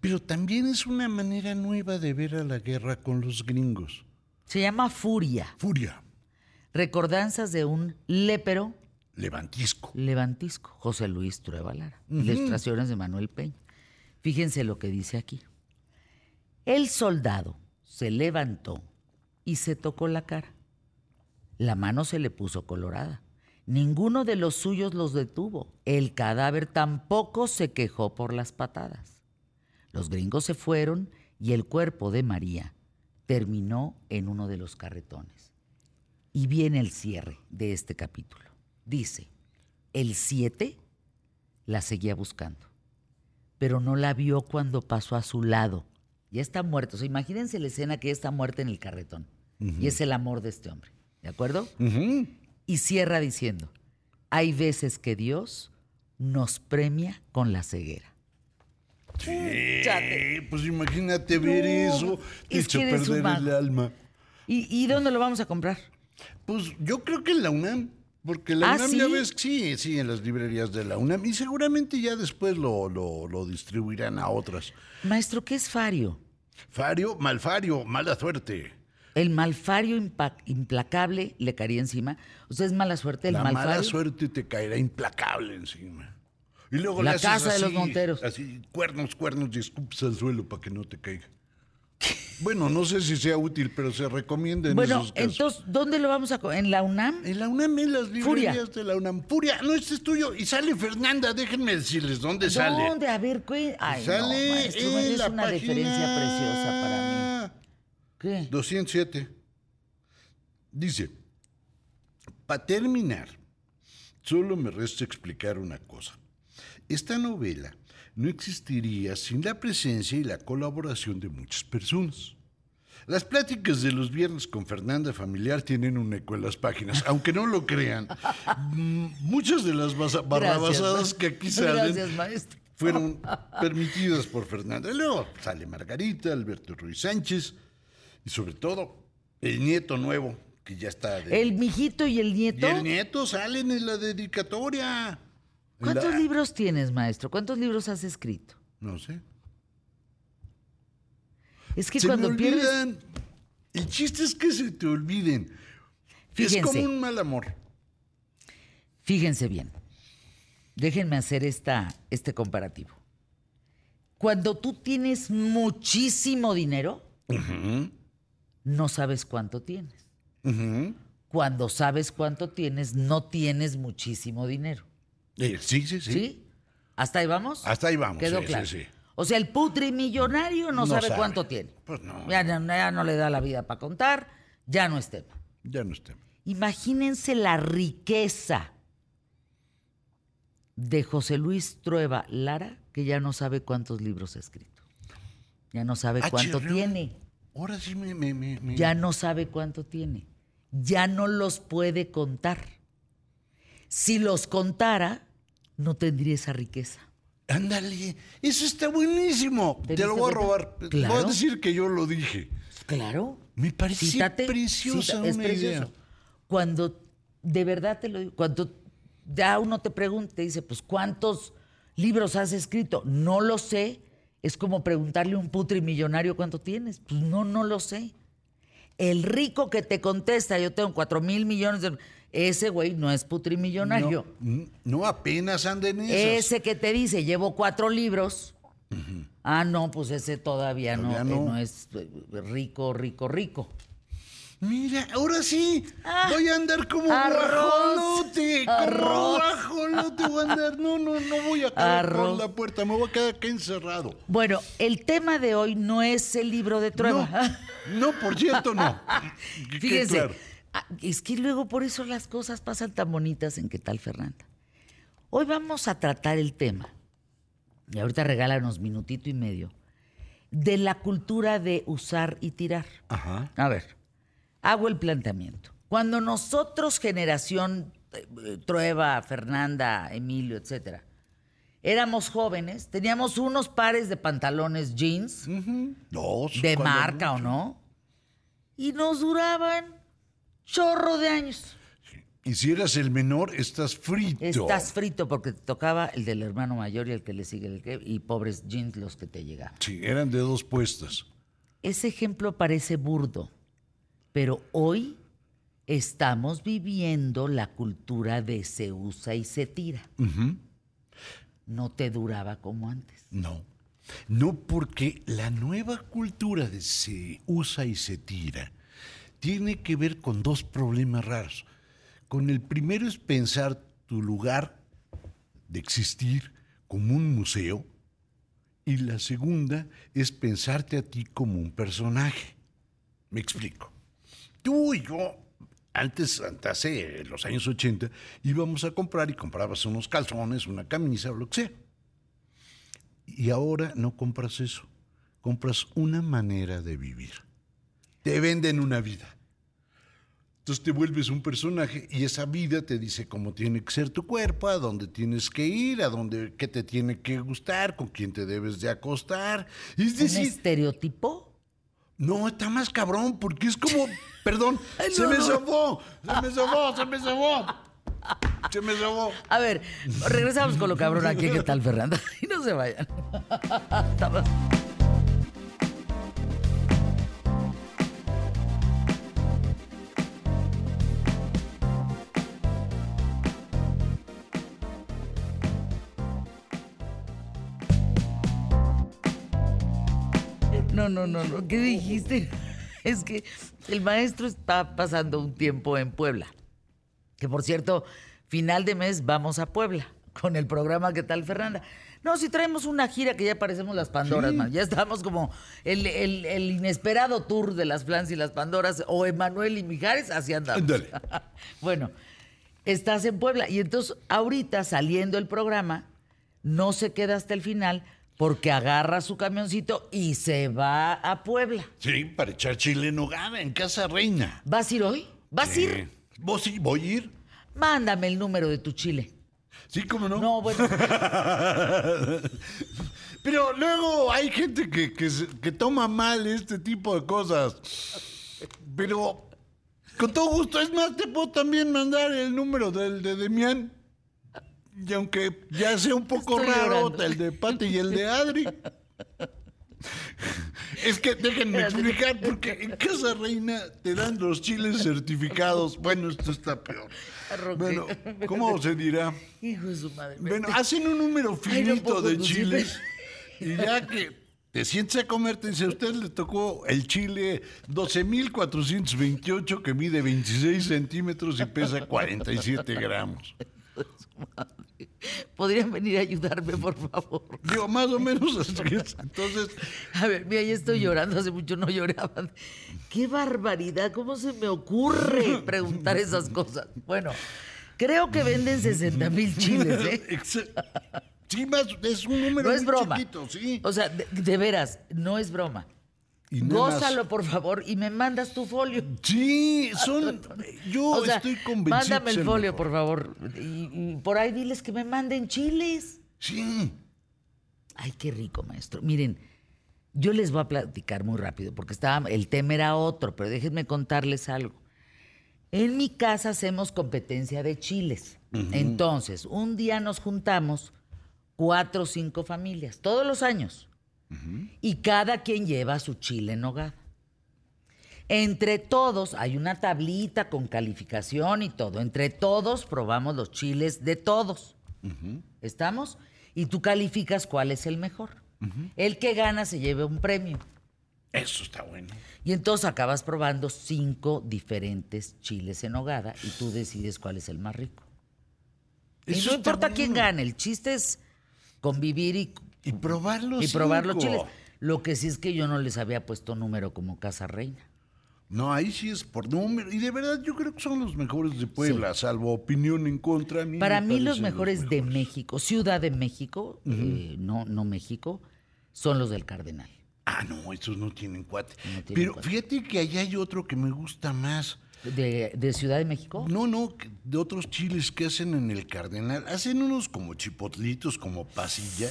pero también es una manera nueva de ver a la guerra con los gringos. Se llama Furia. Furia, Recordanzas de un lépero levantisco. levantisco. José Luis Trueba Lara. Ilustraciones de Manuel Peña. Fíjense lo que dice aquí. El soldado se levantó y se tocó la cara. La mano se le puso colorada. Ninguno de los suyos los detuvo. El cadáver tampoco se quejó por las patadas. Los gringos se fueron y el cuerpo de María terminó en uno de los carretones. Y viene el cierre de este capítulo. Dice, el 7 la seguía buscando, pero no la vio cuando pasó a su lado. Ya está muerto. O sea, imagínense la escena que ya está muerta en el carretón. Y es el amor de este hombre. ¿De acuerdo? Y cierra diciendo, hay veces que Dios nos premia con la ceguera. Chate. pues imagínate ver eso, te es echa a perder el alma. ¿Y, y dónde lo vamos a comprar? Pues yo creo que en la UNAM, porque la ¿Ah, UNAM ya sí? ves, sí, sí, en las librerías de la UNAM, y seguramente ya después lo, lo, lo distribuirán a otras. Maestro, ¿qué es Fario? Fario, malfario, mala suerte. El malfario implacable le caería encima. O sea, es mala suerte el la malfario. mala suerte te caerá implacable encima. Y luego La le haces casa de los Monteros. Así, cuernos, cuernos y escupes al suelo para que no te caiga. Bueno, no sé si sea útil, pero se recomienda en Bueno, esos casos. entonces, ¿dónde lo vamos a ¿En la UNAM? En la UNAM, en las Furia. librerías de la UNAM. Furia, no, este es tuyo. Y sale Fernanda, déjenme decirles dónde sale. ¿Dónde? A ver, ¿qué? Ay, no, sale maestro, en es la una página diferencia preciosa para mí. ¿Qué? 207. Dice, para terminar, solo me resta explicar una cosa. Esta novela no existiría sin la presencia y la colaboración de muchas personas. Las pláticas de los viernes con Fernanda Familiar tienen un eco en las páginas, [LAUGHS] aunque no lo crean. mm, Muchas de las basa- barrabasadas que aquí salen Gracias, fueron permitidas por Fernanda. Y luego sale Margarita, Alberto Ruiz Sánchez y sobre todo el nieto nuevo que ya está. de- El mijito y el y nieto. el nieto salen en la dedicatoria. ¿Cuántos la- libros tienes, maestro? ¿Cuántos libros has escrito? No sé. Es que se cuando me pierdes. El chiste es que se te olviden. Fíjense. Es como un mal amor. Fíjense bien. Déjenme hacer esta, este comparativo. Cuando tú tienes muchísimo dinero, no sabes cuánto tienes. Cuando sabes cuánto tienes, no tienes muchísimo dinero. Eh, sí, sí, sí, ¿Sí? ¿Hasta ahí vamos? Hasta ahí vamos, Quedó sí, claro. sí, sí. O sea, el putrimillonario no, No sabe, sabe. cuánto tiene. Pues no. Ya, no- ya no le da la vida para contar, ya no es tema. Ya no está. Imagínense la riqueza de José Luis Trueba Lara, que ya no sabe cuántos libros ha escrito. Ya no sabe Ah, cuánto tiene. Ahora sí me, me- me- Ya no sabe cuánto tiene. Ya no los puede contar. Si los contara, no tendría esa riqueza. Ándale, eso está buenísimo. ¿Te Te, lo voy a robar. Voy a decir que yo lo dije. Claro. Me parece Cítate, preciosa cita- es una precioso. idea. Cuando, de verdad te lo digo, cuando ya uno te pregunta, te dice, pues, ¿cuántos libros has escrito? No lo sé. Es como preguntarle a un putrimillonario cuánto tienes. Pues no, no lo sé. El rico que te contesta, yo tengo cuatro mil millones de... Ese güey no es putrimillonario. No, no apenas anda en esas. Ese que te dice, llevo cuatro libros. Ah, no, pues ese todavía, Todavía no, eh, no. no es eh, rico, rico, rico. Mira, ahora sí, voy a andar como Ah, arroz, guajolote, [LAUGHS] como arroz. guajolote voy a andar. No, no, no voy a caer por Arroz. la puerta, me voy a quedar acá encerrado. Bueno, el tema de hoy no es el libro de Trueba. No, no, por cierto, no. [LAUGHS] Fíjense, claro. Ah, es que luego por eso las cosas pasan tan bonitas en qué tal, Fernanda. Hoy vamos a tratar el tema, y ahorita regálanos minutito y medio, de la cultura de usar y tirar. Ajá. A ver, hago el planteamiento. Cuando nosotros, generación eh, Trueba, Fernanda, Emilio, etcétera, éramos jóvenes, teníamos unos pares de pantalones jeans, Dos. de marca o no, y nos duraban chorro de años. Y si eras el menor, estás frito. Estás frito porque te tocaba el del hermano mayor y el que le sigue el que, y pobres jeans los que te llegaban. Sí, eran de dos puestas. Ese ejemplo parece burdo, pero hoy estamos viviendo la cultura de se usa y se tira. No te duraba como antes. No. No porque la nueva cultura de se usa y se tira tiene que ver con dos problemas raros. Con el primero es pensar tu lugar de existir como un museo y la segunda es pensarte a ti como un personaje. Me explico. Tú y yo, antes, hace los años 80, íbamos a comprar y comprabas unos calzones, una camisa o lo que sea. Y ahora no compras eso. Compras una manera de vivir. Te venden una vida. Entonces te vuelves un personaje y esa vida te dice cómo tiene que ser tu cuerpo, a dónde tienes que ir, a dónde, qué te tiene que gustar, con quién te debes de acostar. Es ¿Un decir, estereotipo? no, está más cabrón, porque es como, [LAUGHS] perdón, Ay, se no, me no. sobó, se me sobó, se me sobó. Se me sobó. A ver, regresamos con lo cabrón aquí. ¿Qué tal, Fernanda? [LAUGHS] Y no se vayan. [LAUGHS] No, no, no. ¿Qué dijiste? [LAUGHS] Es que el maestro está pasando un tiempo en Puebla. Que por cierto, final de mes vamos a Puebla con el programa ¿Qué tal, Fernanda? No, si traemos una gira que ya parecemos las Pandoras, man. Ya estamos como el, el- el inesperado tour de las Flans y las Pandoras o Emanuel y Mijares, así andamos. Ándale. [LAUGHS] bueno, estás en Puebla y entonces ahorita saliendo el programa no se queda hasta el final porque agarra su camioncito y se va a Puebla. Sí, para echar chile en nogada en Casa Reina. ¿Vas a ir hoy? ¿Vas a ir? ¿Vos sí? ¿Voy a ir? Mándame el número de tu chile. Sí, cómo no. No, bueno. [LAUGHS] Pero luego hay gente que, que, que toma mal este tipo de cosas. Pero con todo gusto, es más, te puedo también mandar el número del de Demián. Y aunque ya sea un poco Estoy raro llorando. el de Pati y el de Adri. Es que déjenme explicar, porque en Casa Reina te dan los chiles certificados. Bueno, esto está peor. Bueno, ¿cómo se dirá? Hijo de su madre. Bueno, hacen un número Ay, no finito de chiles y ya que te sientes a comer, te dice, a usted le tocó el chile 12.428 que mide 26 centímetros y pesa 47 gramos. ¿Podrían venir a ayudarme, por favor? Digo, más o menos así es. Entonces, A ver, mira, ya estoy llorando. Hace mucho no lloraba. ¡Qué barbaridad! ¿Cómo se me ocurre [LAUGHS] preguntar esas cosas? Bueno, creo que venden 60 mil chiles, ¿eh? [LAUGHS] sí, más, es un número No es muy broma. chiquito, sí. O sea, de, de veras, no es broma. Y más- Gózalo, por favor, y me mandas tu folio. Sí, son... [LAUGHS] Yo O sea, estoy convencido. mándame el folio, mejor. por favor. Y, y por ahí diles que me manden chiles. Sí. Ay, qué rico, maestro. Miren, yo les voy a platicar muy rápido, porque estaba, el tema era otro, pero déjenme contarles algo. En mi casa hacemos competencia de chiles. Entonces, un día nos juntamos cuatro o cinco familias, todos los años. Y cada quien lleva su chile en nogada. Entre todos, hay una tablita con calificación y todo. Entre todos probamos los chiles de todos. ¿Estamos? Y tú calificas cuál es el mejor. El que gana se lleva un premio. Eso está bueno. Y entonces acabas probando cinco diferentes chiles en hogada y tú decides cuál es el más rico. y no importa quién gane, el chiste es convivir y, Y probar los y probar los chiles. Lo que sí es que yo no les había puesto número como Casa Reina. No, ahí sí es por número. Y de verdad yo creo que son los mejores de Puebla, salvo opinión en contra. a mí Para mí los mejores de México, Ciudad de México, eh, no, no México, son los del Cardenal. Ah, no, esos no tienen cuate. No tienen Pero cuate. fíjate que allá hay otro que me gusta más. ¿De, de Ciudad de México? No, no, de otros chiles que hacen en el Cardenal. Hacen unos como chipotlitos, como pasilla,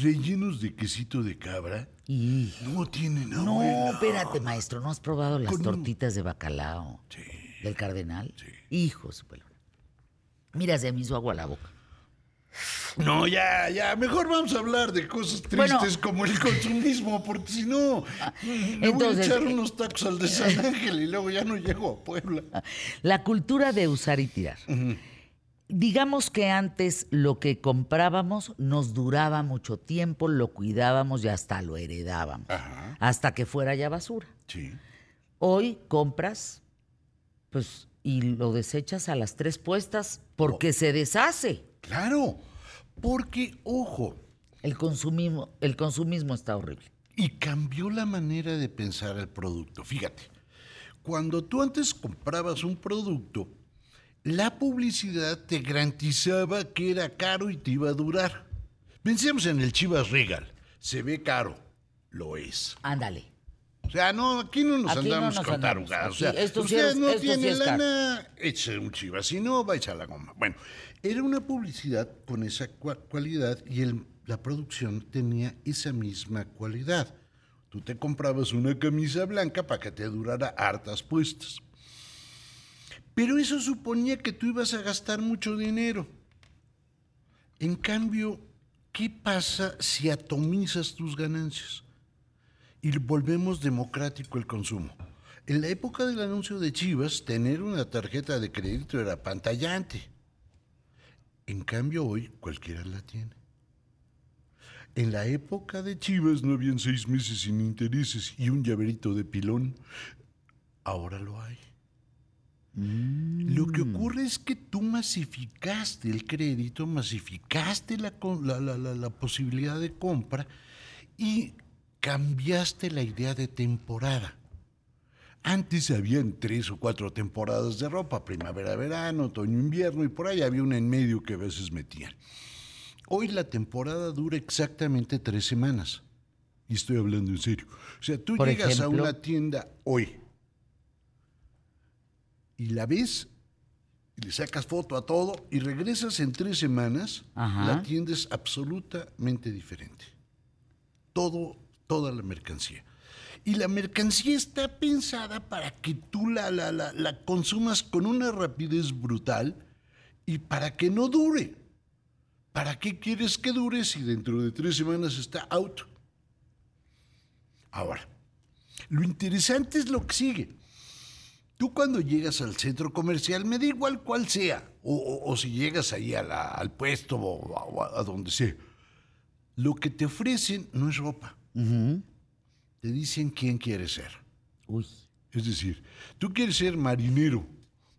rellenos de quesito de cabra. Y... No tienen No, abuela. espérate, maestro, ¿no has probado las Con tortitas de bacalao Sí. del Cardenal? Hijo de su pelona. Mira, se me hizo agua la boca. No, ya, ya, mejor vamos a hablar de cosas tristes Bueno. como el consumismo, porque si no, me voy a entonces, echar eh, unos tacos al de San Ángel y luego ya no llego a Puebla. La cultura de usar y tirar. Digamos que antes lo que comprábamos nos duraba mucho tiempo, lo cuidábamos y hasta lo heredábamos. Hasta que fuera ya basura. Sí. Hoy compras, pues, y lo desechas a las tres puestas porque se deshace. Claro, porque, ojo, El consumismo, el consumismo está horrible. y cambió la manera de pensar el producto. Fíjate, cuando tú antes comprabas un producto, la publicidad te garantizaba que era caro y te iba a durar. Pensemos en el Chivas Regal. Se ve caro, lo es. Ándale. O sea, no, aquí no nos Aquí no andamos nos con tarugadas. O sea, Aquí- esto sí no sí tiene lana, eche un chivas. Si no, vais a la goma. Bueno, era una publicidad con esa cua- cualidad y la producción tenía esa misma cualidad. Tú te comprabas una camisa blanca para que te durara hartas puestas. Pero eso suponía que tú ibas a gastar mucho dinero. En cambio, ¿qué pasa si atomizas tus ganancias? Y volvemos democrático el consumo. En la época del anuncio de Chivas, tener una tarjeta de crédito era pantallante. En cambio, hoy cualquiera la tiene. En la época de Chivas no habían seis meses sin intereses y un llaverito de pilón. Ahora lo hay. Lo que ocurre es que tú masificaste el crédito, masificaste la, con- la- la- la- la posibilidad de compra y cambiaste la idea de temporada. Antes habían tres o cuatro temporadas de ropa, primavera, verano, otoño, invierno, y por ahí había una en medio que a veces metían. Hoy la temporada dura exactamente tres semanas. Y estoy hablando en serio. O sea, tú Por llegas a una tienda hoy y la ves y le sacas foto a todo y regresas en tres semanas, Ajá. la tienda es absolutamente diferente. Todo, toda la mercancía. Y la mercancía está pensada para que tú la, la, la, la consumas con una rapidez brutal y para que no dure. ¿Para qué quieres que dure si dentro de tres semanas está out? Ahora, lo interesante es lo que sigue. Tú cuando llegas al centro comercial, me da igual cuál sea, o, o- o si llegas ahí al puesto o, a, donde sea, lo que te ofrecen no es ropa. Te dicen quién quieres ser. Uy. Es decir, tú quieres ser marinero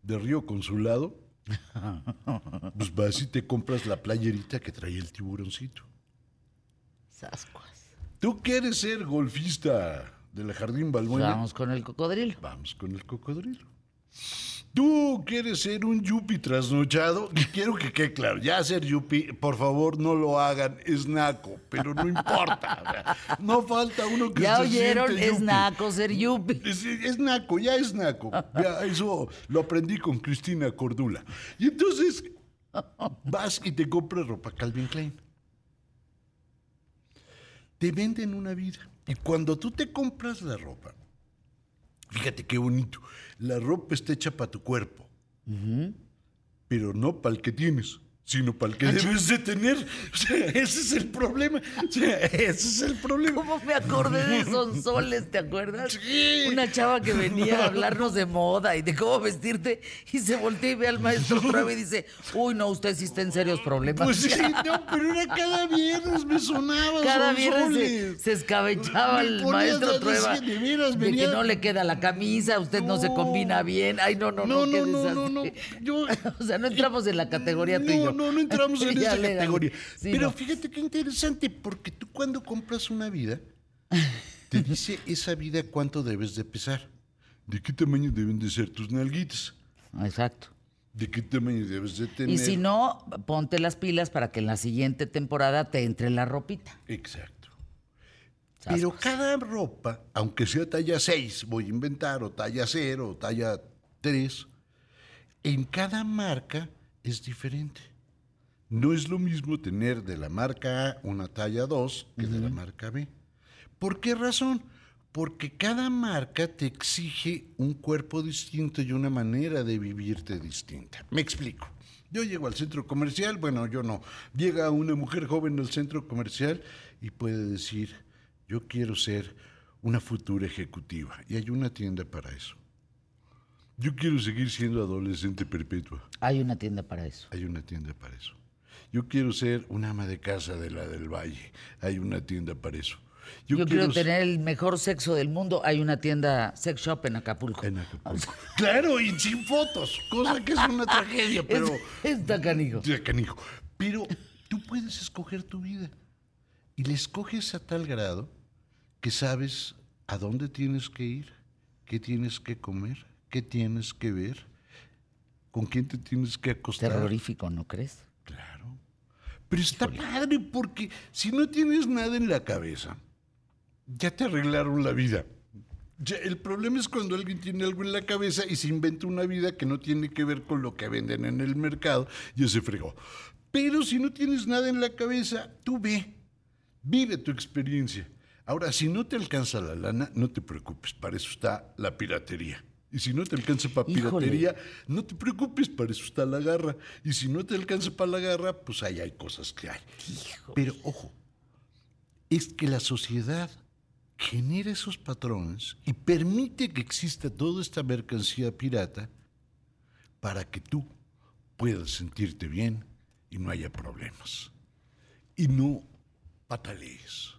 de Río Consulado, [LAUGHS] pues vas y te compras la playerita que trae el tiburoncito. Sascuas. Tú quieres ser golfista de la Jardín Balbuena, Vamos con el cocodrilo. Vamos con el cocodrilo. Tú quieres ser un yupi trasnochado. Y quiero que quede claro, ya ser yupi, por favor, no lo hagan, es naco, pero no importa. o sea, no falta uno que Ya se oyeron, es naco ser yupi. Es, es naco, ya es naco. Ya, eso lo aprendí con Cristina Cordula. Y entonces vas y te compras ropa Calvin Klein. Te venden una vida. Y cuando tú te compras la ropa, fíjate qué bonito, la ropa está hecha para tu cuerpo, pero no para el que tienes. Sino para el que debes de tener. O sea, [LAUGHS] ese es el problema. O sea, ese es el problema. ¿Cómo me acordé de Sonsoles, te acuerdas? Sí. Una chava que venía a hablarnos de moda y de cómo vestirte y se voltea y ve al maestro otra vez y dice, uy, no, usted sí está en serios problemas. Pues sí, [LAUGHS] no, pero era cada viernes, me sonaba. Cada viernes se, escabechaba Me el maestro Trueba de veras, de que no le queda la camisa, usted no, se combina bien. Ay, no, no, no, No, qué no, no, no. Yo- [LAUGHS] o sea, no entramos en la categoría tú y No, no, entramos [LAUGHS] en esa categoría. Sí, Pero no. fíjate qué interesante, porque tú cuando compras una vida, te [LAUGHS] dice esa vida cuánto debes de pesar, de qué tamaño deben de ser tus nalguitas, Exacto. de qué tamaño debes de tener. Y si no, ponte las pilas para que en la siguiente temporada te entre la ropita. Exacto. Pero cada ropa, aunque sea talla 6, voy a inventar, o talla 0, o talla 3, en cada marca es diferente. No es lo mismo tener de la marca A una talla 2 que de la marca B. ¿Por qué razón? Porque cada marca te exige un cuerpo distinto y una manera de vivirte distinta. Me explico. Yo llego al centro comercial, bueno, yo no. Llega una mujer joven al centro comercial y puede decir, yo quiero ser una futura ejecutiva. Y hay una tienda para eso. Yo quiero seguir siendo adolescente perpetua. Hay una tienda para eso. Hay una tienda para eso. Yo quiero ser una ama de casa de la del Valle. Hay una tienda para eso. Yo, quiero tener el mejor sexo del mundo. Hay una tienda sex shop en Acapulco. En Acapulco. [LAUGHS] Claro, y sin fotos, cosa que es una tragedia, [LAUGHS] pero... Es- está canijo. Canijo. Pero tú puedes escoger tu vida. Y la escoges a tal grado que sabes a dónde tienes que ir, qué tienes que comer, qué tienes que ver, con quién te tienes que acostar. Terrorífico, ¿no crees? Pero está padre porque si no tienes nada en la cabeza, ya te arreglaron la vida. Ya, el problema es cuando alguien tiene algo en la cabeza y se inventa una vida que no tiene que ver con lo que venden en el mercado y se fregó. Pero si no tienes nada en la cabeza, tú ve, vive tu experiencia. Ahora, si no te alcanza la lana, no te preocupes, para eso está la piratería. Y si no te alcanza para Híjole. piratería, no te preocupes, para eso está la garra. Y si no te alcanza para la garra, pues ahí hay cosas que hay. Pero ojo, es que la sociedad genera esos patrones y permite que exista toda esta mercancía pirata para que tú puedas sentirte bien y no haya problemas. Y no patalees.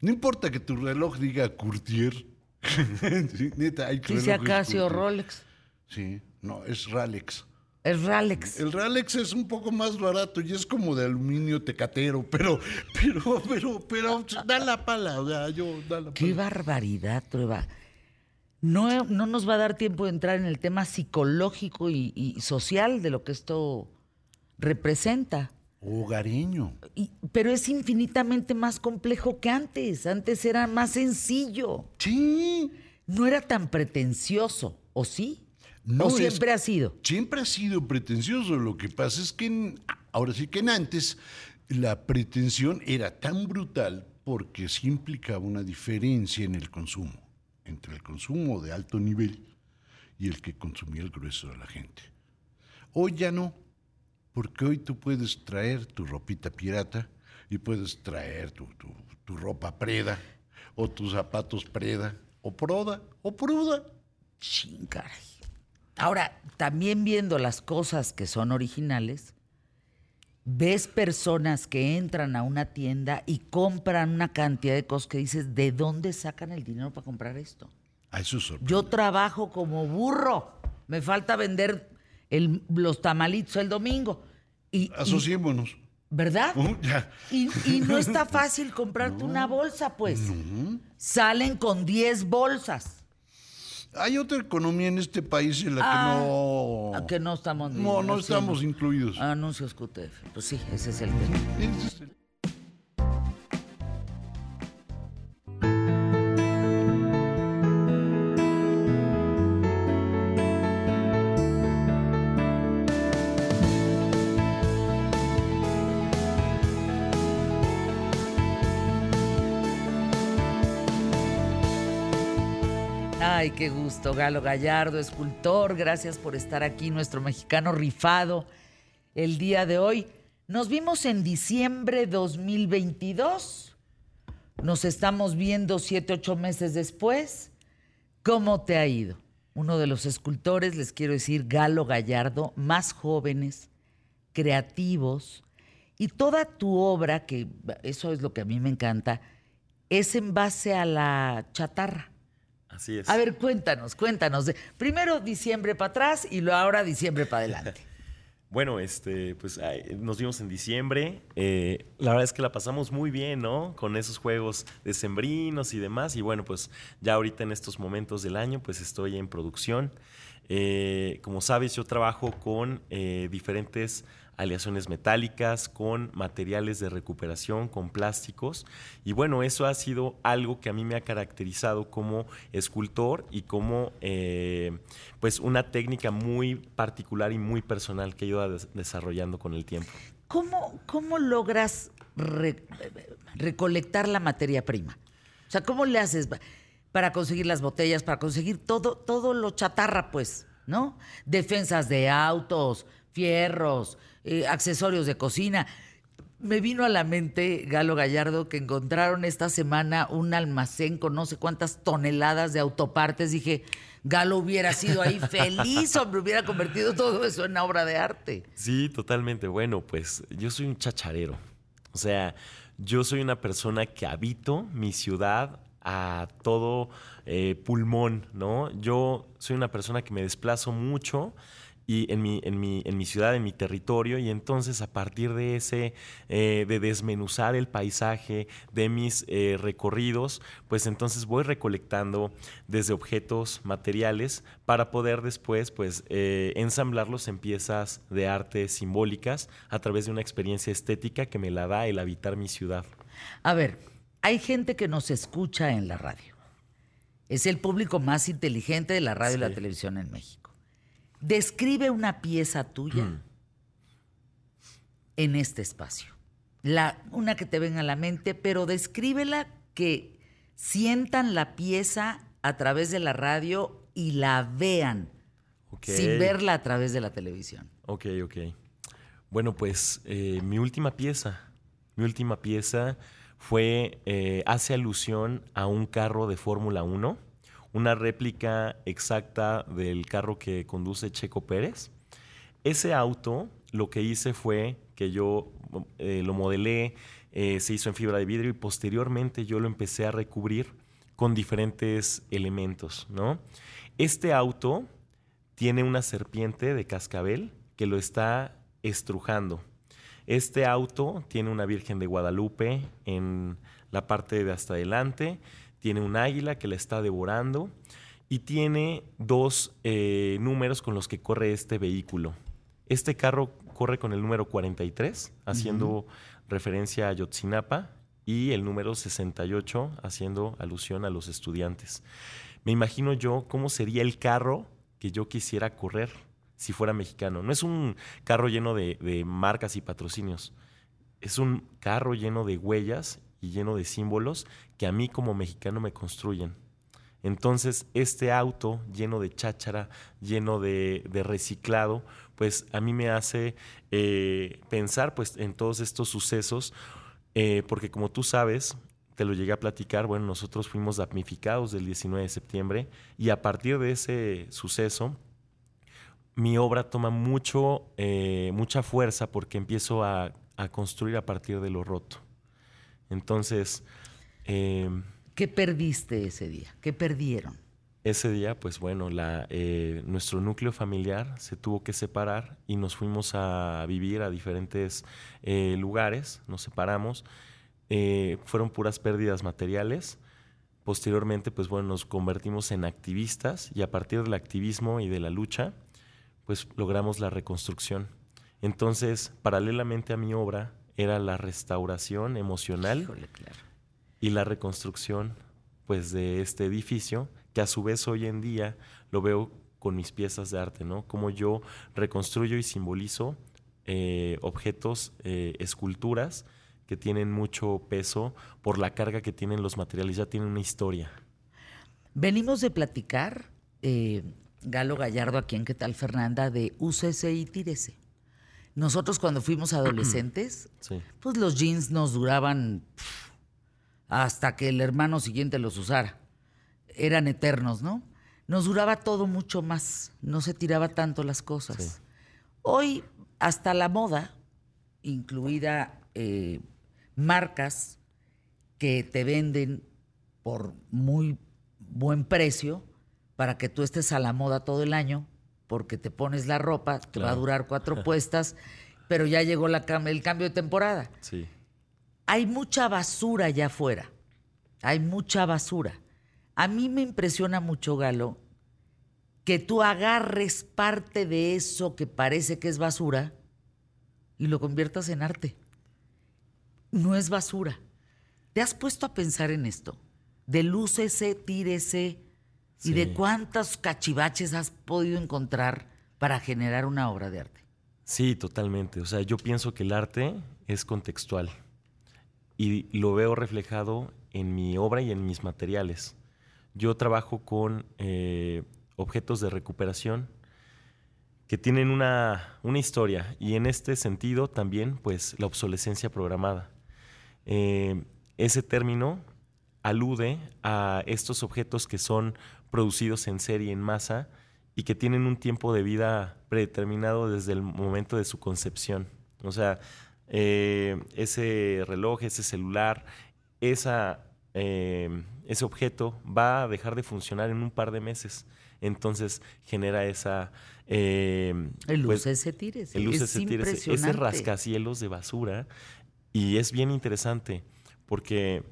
No importa que tu reloj diga Courtier. [LAUGHS] Sí, neta, hay Dice relojes Casio Courtier. Rolex. Sí, no, es Ralex. Es Ralex. El Ralex es un poco más barato y es como de aluminio tecatero, pero, pero, pero, pero, da la pala, o sea, yo, da la Qué barbaridad, Trueba. No, no nos va a dar tiempo de entrar en el tema psicológico y, y social de lo que esto representa. Hogareño. Y- pero es infinitamente más complejo que antes. Antes era más sencillo. Sí. No era tan pretencioso, ¿o sí? No ¿O es- siempre ha sido? Siempre ha sido pretencioso. Lo que pasa es que en- ahora sí que en antes la pretensión era tan brutal porque sí implicaba una diferencia en el consumo entre el consumo de alto nivel y el que consumía el grueso de la gente. Hoy ya no, porque hoy tú puedes traer tu ropita pirata y puedes traer tu, tu- tu ropa preda o tus zapatos preda o proda o pruda. Caray. Ahora, también viendo las cosas que son originales, ves personas que entran a una tienda y compran una cantidad de cosas que dices, ¿de dónde sacan el dinero para comprar esto? A eso es sorprendente. Yo trabajo como burro. Me falta vender el- los tamalitos el domingo. Y, Asociémonos. ¿Verdad? Uh, ya. Y, y no está [LAUGHS] fácil comprarte una bolsa, pues. Salen con 10 bolsas. Hay otra economía en este país en la Ah, que no. a que no estamos No, no estamos incluidos. Anuncios QTF. Pues sí, ese es el tema. Ese es el- Ay, qué gusto, Galo Gallardo, escultor. Gracias por estar aquí, nuestro mexicano rifado, el día de hoy. Nos vimos en diciembre 2022. Nos estamos viendo siete, ocho meses después. ¿Cómo te ha ido? Uno de los escultores, les quiero decir, Galo Gallardo, más jóvenes, creativos, y toda tu obra, que eso es lo que a mí me encanta, es en base a la chatarra. Así es. A ver, cuéntanos, cuéntanos. primero diciembre para atrás y luego ahora diciembre para adelante. [LAUGHS] Bueno, este, pues nos vimos en diciembre. Eh, la verdad es que la pasamos muy bien, ¿no? Con esos juegos decembrinos y demás. Y bueno, pues ya ahorita en estos momentos del año, pues estoy en producción. Eh, como sabes, yo trabajo con eh, diferentes aleaciones metálicas, con materiales de recuperación, con plásticos. Y bueno, eso ha sido algo que a mí me ha caracterizado como escultor y como eh, pues una técnica muy particular y muy personal que he ido des- desarrollando con el tiempo. ¿Cómo, cómo logras re- recolectar la materia prima? O sea, ¿cómo le haces pa- para conseguir las botellas, para conseguir todo, todo lo chatarra, pues, ¿no? Defensas de autos, fierros, eh, accesorios de cocina. Me vino a la mente, Galo Gallardo, que encontraron esta semana un almacén con no sé cuántas toneladas de autopartes. Dije, Galo hubiera sido ahí [LAUGHS] feliz, hombre, hubiera convertido todo eso en obra de arte. Sí, totalmente. Bueno, pues yo soy un chacharero. O sea, yo soy una persona que habito mi ciudad a todo eh, pulmón, ¿no? Yo soy una persona que me desplazo mucho y en mi, en mi, en mi ciudad, en mi territorio, y entonces a partir de ese, eh, de desmenuzar el paisaje de mis eh, recorridos, pues entonces voy recolectando desde objetos materiales para poder después, pues, eh, ensamblarlos en piezas de arte simbólicas a través de una experiencia estética que me la da el habitar mi ciudad. A ver, hay gente que nos escucha en la radio Es el público más inteligente de la radio y la televisión en México. Describe una pieza tuya Mm. en este espacio. La, una que te venga a la mente, pero descríbela que sientan la pieza a través de la radio y la vean sin verla a través de la televisión. Ok, ok. Bueno, pues eh, mi última pieza, mi última pieza fue, eh, hace alusión a un carro de Fórmula 1, una réplica exacta del carro que conduce Checo Pérez. Ese auto, lo que hice fue que yo eh, lo modelé, eh, se hizo en fibra de vidrio y posteriormente yo lo empecé a recubrir con diferentes elementos, ¿no? Este auto tiene una serpiente de cascabel que lo está estrujando. Este auto tiene una Virgen de Guadalupe en la parte de hasta adelante, tiene un águila que la está devorando y tiene dos eh, números con los que corre este vehículo. Este carro corre con el número 43, haciendo referencia a Yotzinapa, y el número 68, haciendo alusión a los estudiantes. Me imagino yo cómo sería el carro que yo quisiera correr si fuera mexicano. No es un carro lleno de, de marcas y patrocinios. Es un carro lleno de huellas y lleno de símbolos que a mí como mexicano me construyen. Entonces, este auto lleno de cháchara, lleno de, reciclado, pues a mí me hace eh, pensar pues, en todos estos sucesos, eh, porque como tú sabes, te lo llegué a platicar, bueno, nosotros fuimos damnificados del 19 de septiembre y a partir de ese suceso, mi obra toma mucho, eh, mucha fuerza porque empiezo a construir a partir de lo roto. Entonces, eh, ¿Qué perdiste ese día? ¿Qué perdieron? ese día, pues bueno, la, eh, nuestro núcleo familiar se tuvo que separar y nos fuimos a vivir a diferentes eh, lugares, nos separamos, Eh, fueron puras pérdidas materiales. Posteriormente, pues bueno, nos convertimos en activistas y a partir del activismo y de la lucha, pues logramos la reconstrucción. Entonces, paralelamente a mi obra, era la restauración emocional Híjole, claro. y la reconstrucción pues de este edificio que a su vez hoy en día lo veo con mis piezas de arte, ¿no? Como yo reconstruyo y simbolizo eh, objetos, eh, esculturas que tienen mucho peso por la carga que tienen los materiales, ya tienen una historia. Venimos de platicar, eh, Galo Gallardo, aquí en ¿Qué tal Fernanda? De úsese y tírese. Nosotros cuando fuimos adolescentes, Sí, pues los jeans nos duraban hasta que el hermano siguiente los usara. Eran eternos, ¿no? Nos duraba todo mucho más, no se tiraba tanto las cosas. Sí. Hoy, hasta la moda, incluida eh, marcas que te venden por muy buen precio para que tú estés a la moda todo el año, porque te pones la ropa, te va a Claro. durar cuatro [LAUGHS] puestas, pero ya llegó la el cambio de temporada. sí, Hay mucha basura allá afuera. Hay mucha basura. A mí me impresiona mucho, Galo, que tú agarres parte de eso que parece que es basura y lo conviertas en arte. No es basura. ¿Te has puesto a pensar en esto? De lúcese, tírese y de cuántos cachivaches has podido encontrar para generar una obra de arte. Sí, totalmente. O sea, yo pienso que el arte es contextual y lo veo reflejado en mi obra y en mis materiales. Yo trabajo con eh, objetos de recuperación que tienen una, una historia y en este sentido también pues la obsolescencia programada. Eh, ese término alude a estos objetos que son producidos en serie, en masa, y que tienen un tiempo de vida predeterminado desde el momento de su concepción. O sea, eh, ese reloj, ese celular, esa, eh, ese objeto va a dejar de funcionar en un par de meses. Entonces genera esa... eh, El pues, lúcese, tírese. el es luces ese rascacielos de basura. Y es bien interesante porque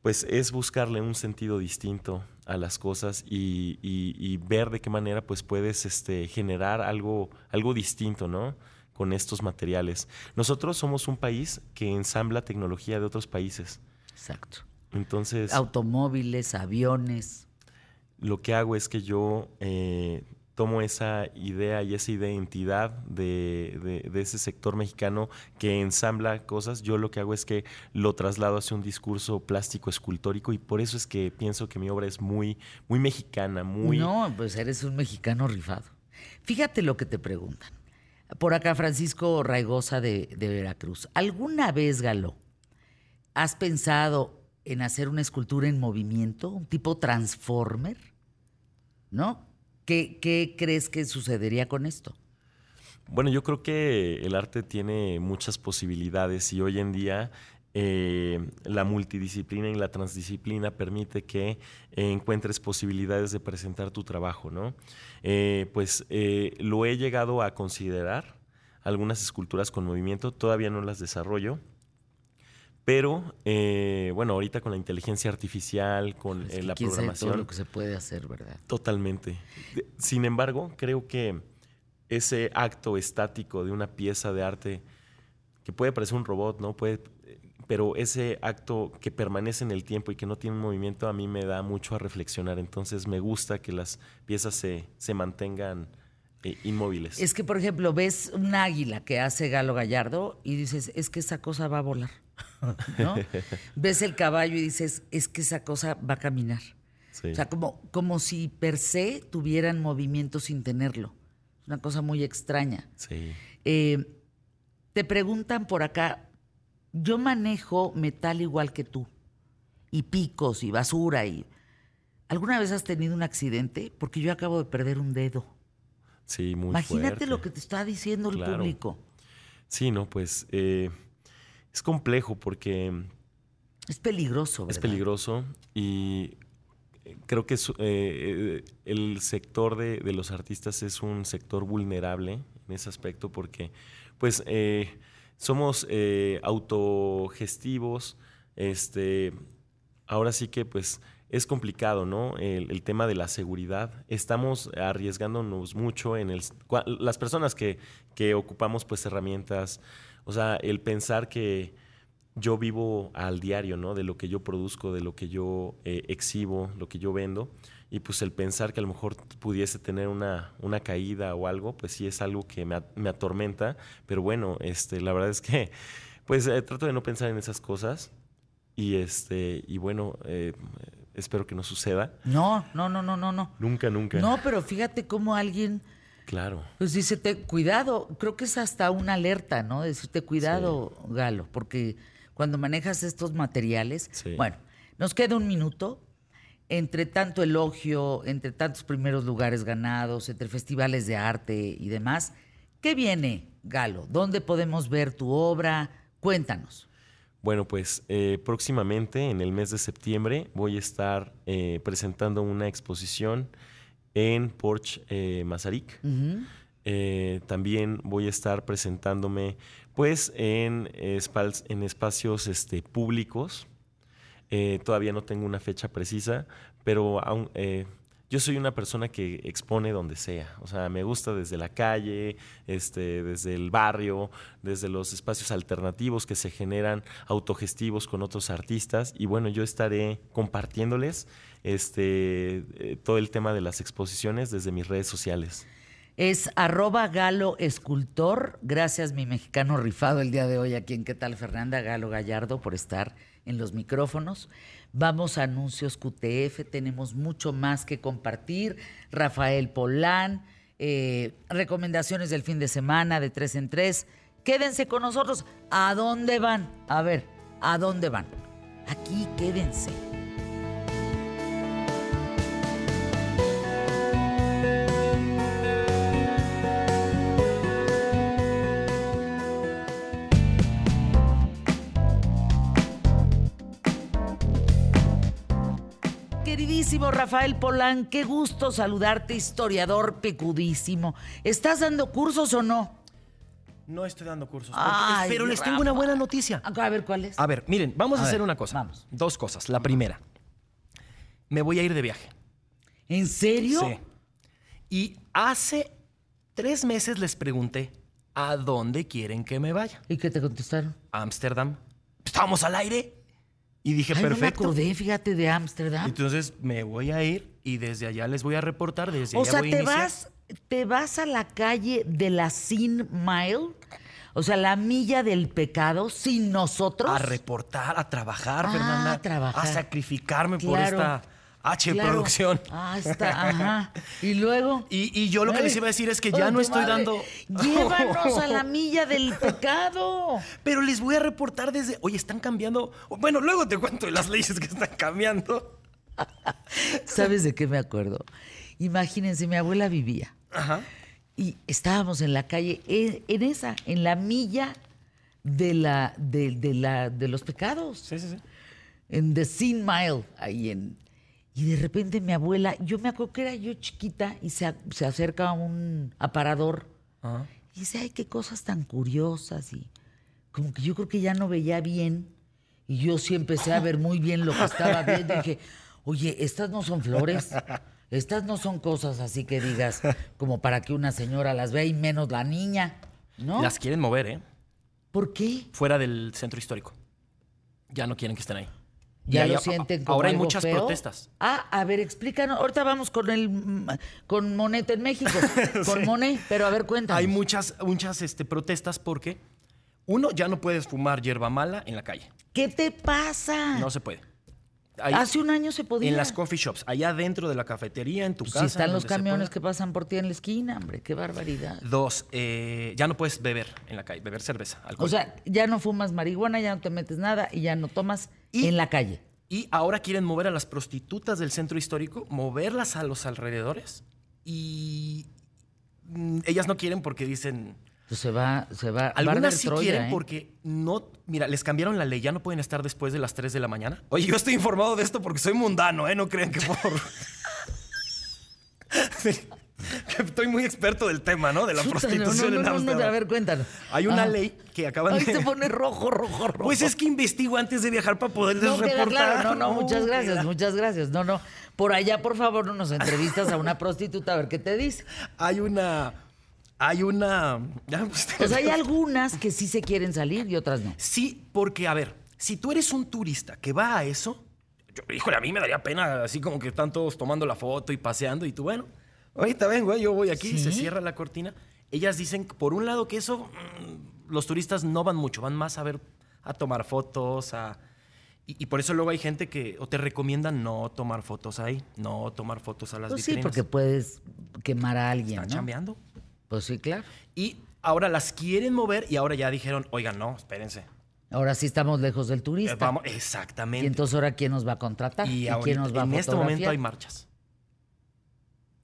pues es buscarle un sentido distinto a las cosas y, y- y ver de qué manera pues puedes este, generar algo, algo distinto, ¿no? Con estos materiales. Nosotros somos un país que ensambla tecnología de otros países. Exacto. Entonces, Automóviles, aviones. lo que hago es que yo eh, tomo esa idea y esa identidad de, de- ese sector mexicano que ensambla cosas, yo lo que hago es que lo traslado hacia un discurso plástico escultórico y por eso es que pienso que mi obra es muy, muy mexicana, muy... No, pues eres un mexicano rifado. Fíjate lo que te preguntan. Por acá, Francisco Raigosa de, de Veracruz. ¿Alguna vez, Galo, has pensado en hacer una escultura en movimiento, un tipo transformer? ¿No? ¿Qué, crees que sucedería con esto? Bueno, yo creo que el arte tiene muchas posibilidades y hoy en día eh, la multidisciplina y la transdisciplina permite que eh, encuentres posibilidades de presentar tu trabajo, ¿no? Eh, pues lo he llegado a considerar, algunas esculturas con movimiento, todavía no las desarrollo, pero eh, bueno, ahorita con la inteligencia artificial, con Es eh, la quién sabe programación... todo lo que se puede hacer, ¿verdad? Totalmente. Sin embargo, creo que ese acto estático de una pieza de arte, que puede parecer un robot, ¿no? Puede, pero ese acto que permanece en el tiempo y que no tiene un movimiento, a mí me da mucho a reflexionar. Entonces me gusta que las piezas se, se mantengan eh, inmóviles. Es que, por ejemplo, ves un águila que hace Galo Gallardo y dices, es que esa cosa va a volar. [LAUGHS] ¿No? ves el caballo y dices, es que esa cosa va a caminar. Sí. O sea, como, como si per se tuvieran movimiento sin tenerlo. Es una cosa muy extraña. Sí. Eh, te preguntan por acá, yo manejo metal igual que tú, y picos y basura y... ¿Alguna vez has tenido un accidente? Porque yo acabo de perder un dedo. Sí, muy Imagínate fuerte. lo que te está diciendo el Claro. público. Sí, no, pues eh, es complejo porque Es peligroso, Es ¿verdad? peligroso y eh, creo que es, eh, eh, el sector de, de los artistas es un sector vulnerable en ese aspecto porque pues eh, somos eh, autogestivos, este, ahora sí que pues es complicado, ¿no? El, el tema de la seguridad. Estamos arriesgándonos mucho en el... Las personas que, que ocupamos pues herramientas, o sea, el pensar que yo vivo al diario, ¿no? De lo que yo produzco, de lo que yo eh, exhibo, lo que yo vendo. Y pues el pensar que a lo mejor pudiese tener una, una caída o algo, pues sí es algo que me, me atormenta. Pero bueno, este, la verdad es que [LAUGHS] pues eh, trato de no pensar en esas cosas. Y este, y bueno, eh, espero que no suceda. No, no, no, no, no, no. Nunca, nunca. No, pero fíjate cómo alguien Claro. pues dice, "Te- cuidado, creo que es hasta una alerta, ¿no? Decirte cuidado, Galo, porque cuando manejas estos materiales, Sí. bueno, nos queda un minuto. Entre tanto elogio, entre tantos primeros lugares ganados, entre festivales de arte y demás, ¿qué viene, Galo? ¿Dónde podemos ver tu obra? Cuéntanos. Bueno, pues eh, próximamente, en el mes de septiembre, voy a estar eh, presentando una exposición en Porch eh, Mazarik. Eh, también voy a estar presentándome, pues, en, en espacios este, públicos. Eh, todavía no tengo una fecha precisa, pero aún, eh, yo soy una persona que expone donde sea. O sea, me gusta desde la calle, este, desde el barrio, desde los espacios alternativos que se generan autogestivos con otros artistas. Y bueno, yo estaré compartiéndoles este, eh, todo el tema de las exposiciones desde mis redes sociales. Es arroba Galo Escultor. Gracias, mi mexicano rifado el día de hoy aquí en ¿Qué tal, Fernanda? Galo Gallardo, por estar en los micrófonos. Vamos a anuncios QTF, tenemos mucho más que compartir. Rafael Polán, eh, recomendaciones del fin de semana de tres en tres. Quédense con nosotros. ¿A dónde van? A ver, ¿a dónde van? Aquí quédense. Queridísimo Rafael Polán, qué gusto saludarte, historiador pecudísimo. ¿Estás dando cursos o no? No estoy dando cursos. Ay, pero les Rafa. tengo una buena noticia. A ver, ¿cuál es? A ver, miren, vamos a, A hacer ver, una cosa. vamos. Dos cosas. La primera, me voy a ir de viaje. ¿En serio? Sí. Y hace tres meses les pregunté a dónde quieren que me vaya. ¿Y qué te contestaron? Ámsterdam. Estábamos al aire. Y dije, Ay, no me perfecto. acordé, fíjate, de Ámsterdam. Entonces me voy a ir y desde allá les voy a reportar, desde O allá sea, voy a te iniciar. vas, te vas a la calle de la Sin Mile, o sea, la milla del pecado, sin nosotros. a reportar, a trabajar, Ah, Fernanda, a trabajar. a sacrificarme por esta H Claro. producción. Ah, está, ajá. Y luego. Y, y yo lo que les iba a decir es que ya Ay, no estoy madre, dando. Llévanos a la [LAUGHS] milla del pecado. Pero les voy a reportar desde. Oye, están cambiando. Bueno, luego te cuento de las leyes que están cambiando. [LAUGHS] ¿Sabes de qué me acuerdo? Imagínense, mi abuela vivía Ajá. y estábamos en la calle, en, en esa, en la milla de, la, de, de la, de los pecados. Sí, sí, sí. En The Sin Mile, ahí en... Y de repente mi abuela, yo me acuerdo que era yo chiquita y se, se acerca a un aparador Ajá. y dice, ay, qué cosas tan curiosas. Y como que yo creo que ya no veía bien. Y yo sí empecé a ver muy bien lo que estaba viendo. Y [LAUGHS] dije, oye, estas no son flores. Estas no son cosas así que digas, como para que una señora las vea y menos la niña. ¿No? Las quieren mover, ¿eh? ¿Por qué? Fuera del centro histórico. Ya no quieren que estén ahí. Ya Y lo hay- sienten como Ahora hay algo muchas feo? protestas. Ah, a ver, explícanos. Ahorita vamos con el con Monet en México. [LAUGHS] Con Monet, pero a ver, cuéntanos. Hay muchas, muchas este, protestas porque, uno, ya no puedes fumar hierba mala en la calle. ¿Qué te pasa? No se puede. Hace un año se podía. en las coffee shops, allá dentro de la cafetería, en tu Pues casa. si están los camiones que pasan por ti en la esquina, hombre, qué barbaridad. Dos, eh, ya no puedes beber en la calle, beber cerveza, alcohol. O sea, ya no fumas marihuana, ya no te metes nada y ya no tomas Y- en la calle. Y ahora quieren mover a las prostitutas del centro histórico, moverlas a los alrededores. Y mm, ellas no quieren porque dicen... Pues se va, se va. Algunas sí Troya, quieren ¿eh? porque no... Mira, les cambiaron la ley, ya no pueden estar después de las 3 de la mañana. Oye, yo estoy informado de esto porque soy mundano, ¿eh? No crean que por... [LAUGHS] Que estoy muy experto del tema, ¿no? De la prostitución no, no, en no, no. A ver, cuéntanos. Hay una Ah. ley que acaban Ay, de... se pone rojo, rojo, rojo. Pues es que investigo antes de viajar para queda reportar. claro. No, no, muchas gracias, queda- muchas gracias. No, no. Por allá, por favor, no nos entrevistas a una [LAUGHS] prostituta a ver qué te dice. Hay una. Hay una. [LAUGHS] pues, hay [LAUGHS] algunas que sí se quieren salir y otras no. Sí, porque, a ver, si tú eres un turista que va a eso, yo, híjole, a mí me daría pena, así como que están todos tomando la foto y paseando, y tú, bueno, ahorita vengo, ¿eh? yo voy aquí, se ¿Sí? cierra la cortina. Ellas dicen, por un lado, que eso, mm, los turistas no van mucho, van más a ver, a tomar fotos, a. Y, y por eso luego hay gente que o te recomiendan no tomar fotos ahí, no tomar fotos a las Pues sí, vitrinas. porque puedes quemar a alguien, Están ¿no? chambeando. Pues sí, claro. Y ahora las quieren mover y ahora ya dijeron, oigan, no, espérense. Ahora sí estamos lejos del Eh, turista. y exactamente. entonces ahora quién nos va a contratar y, Y quién nos va a en este momento hay marchas.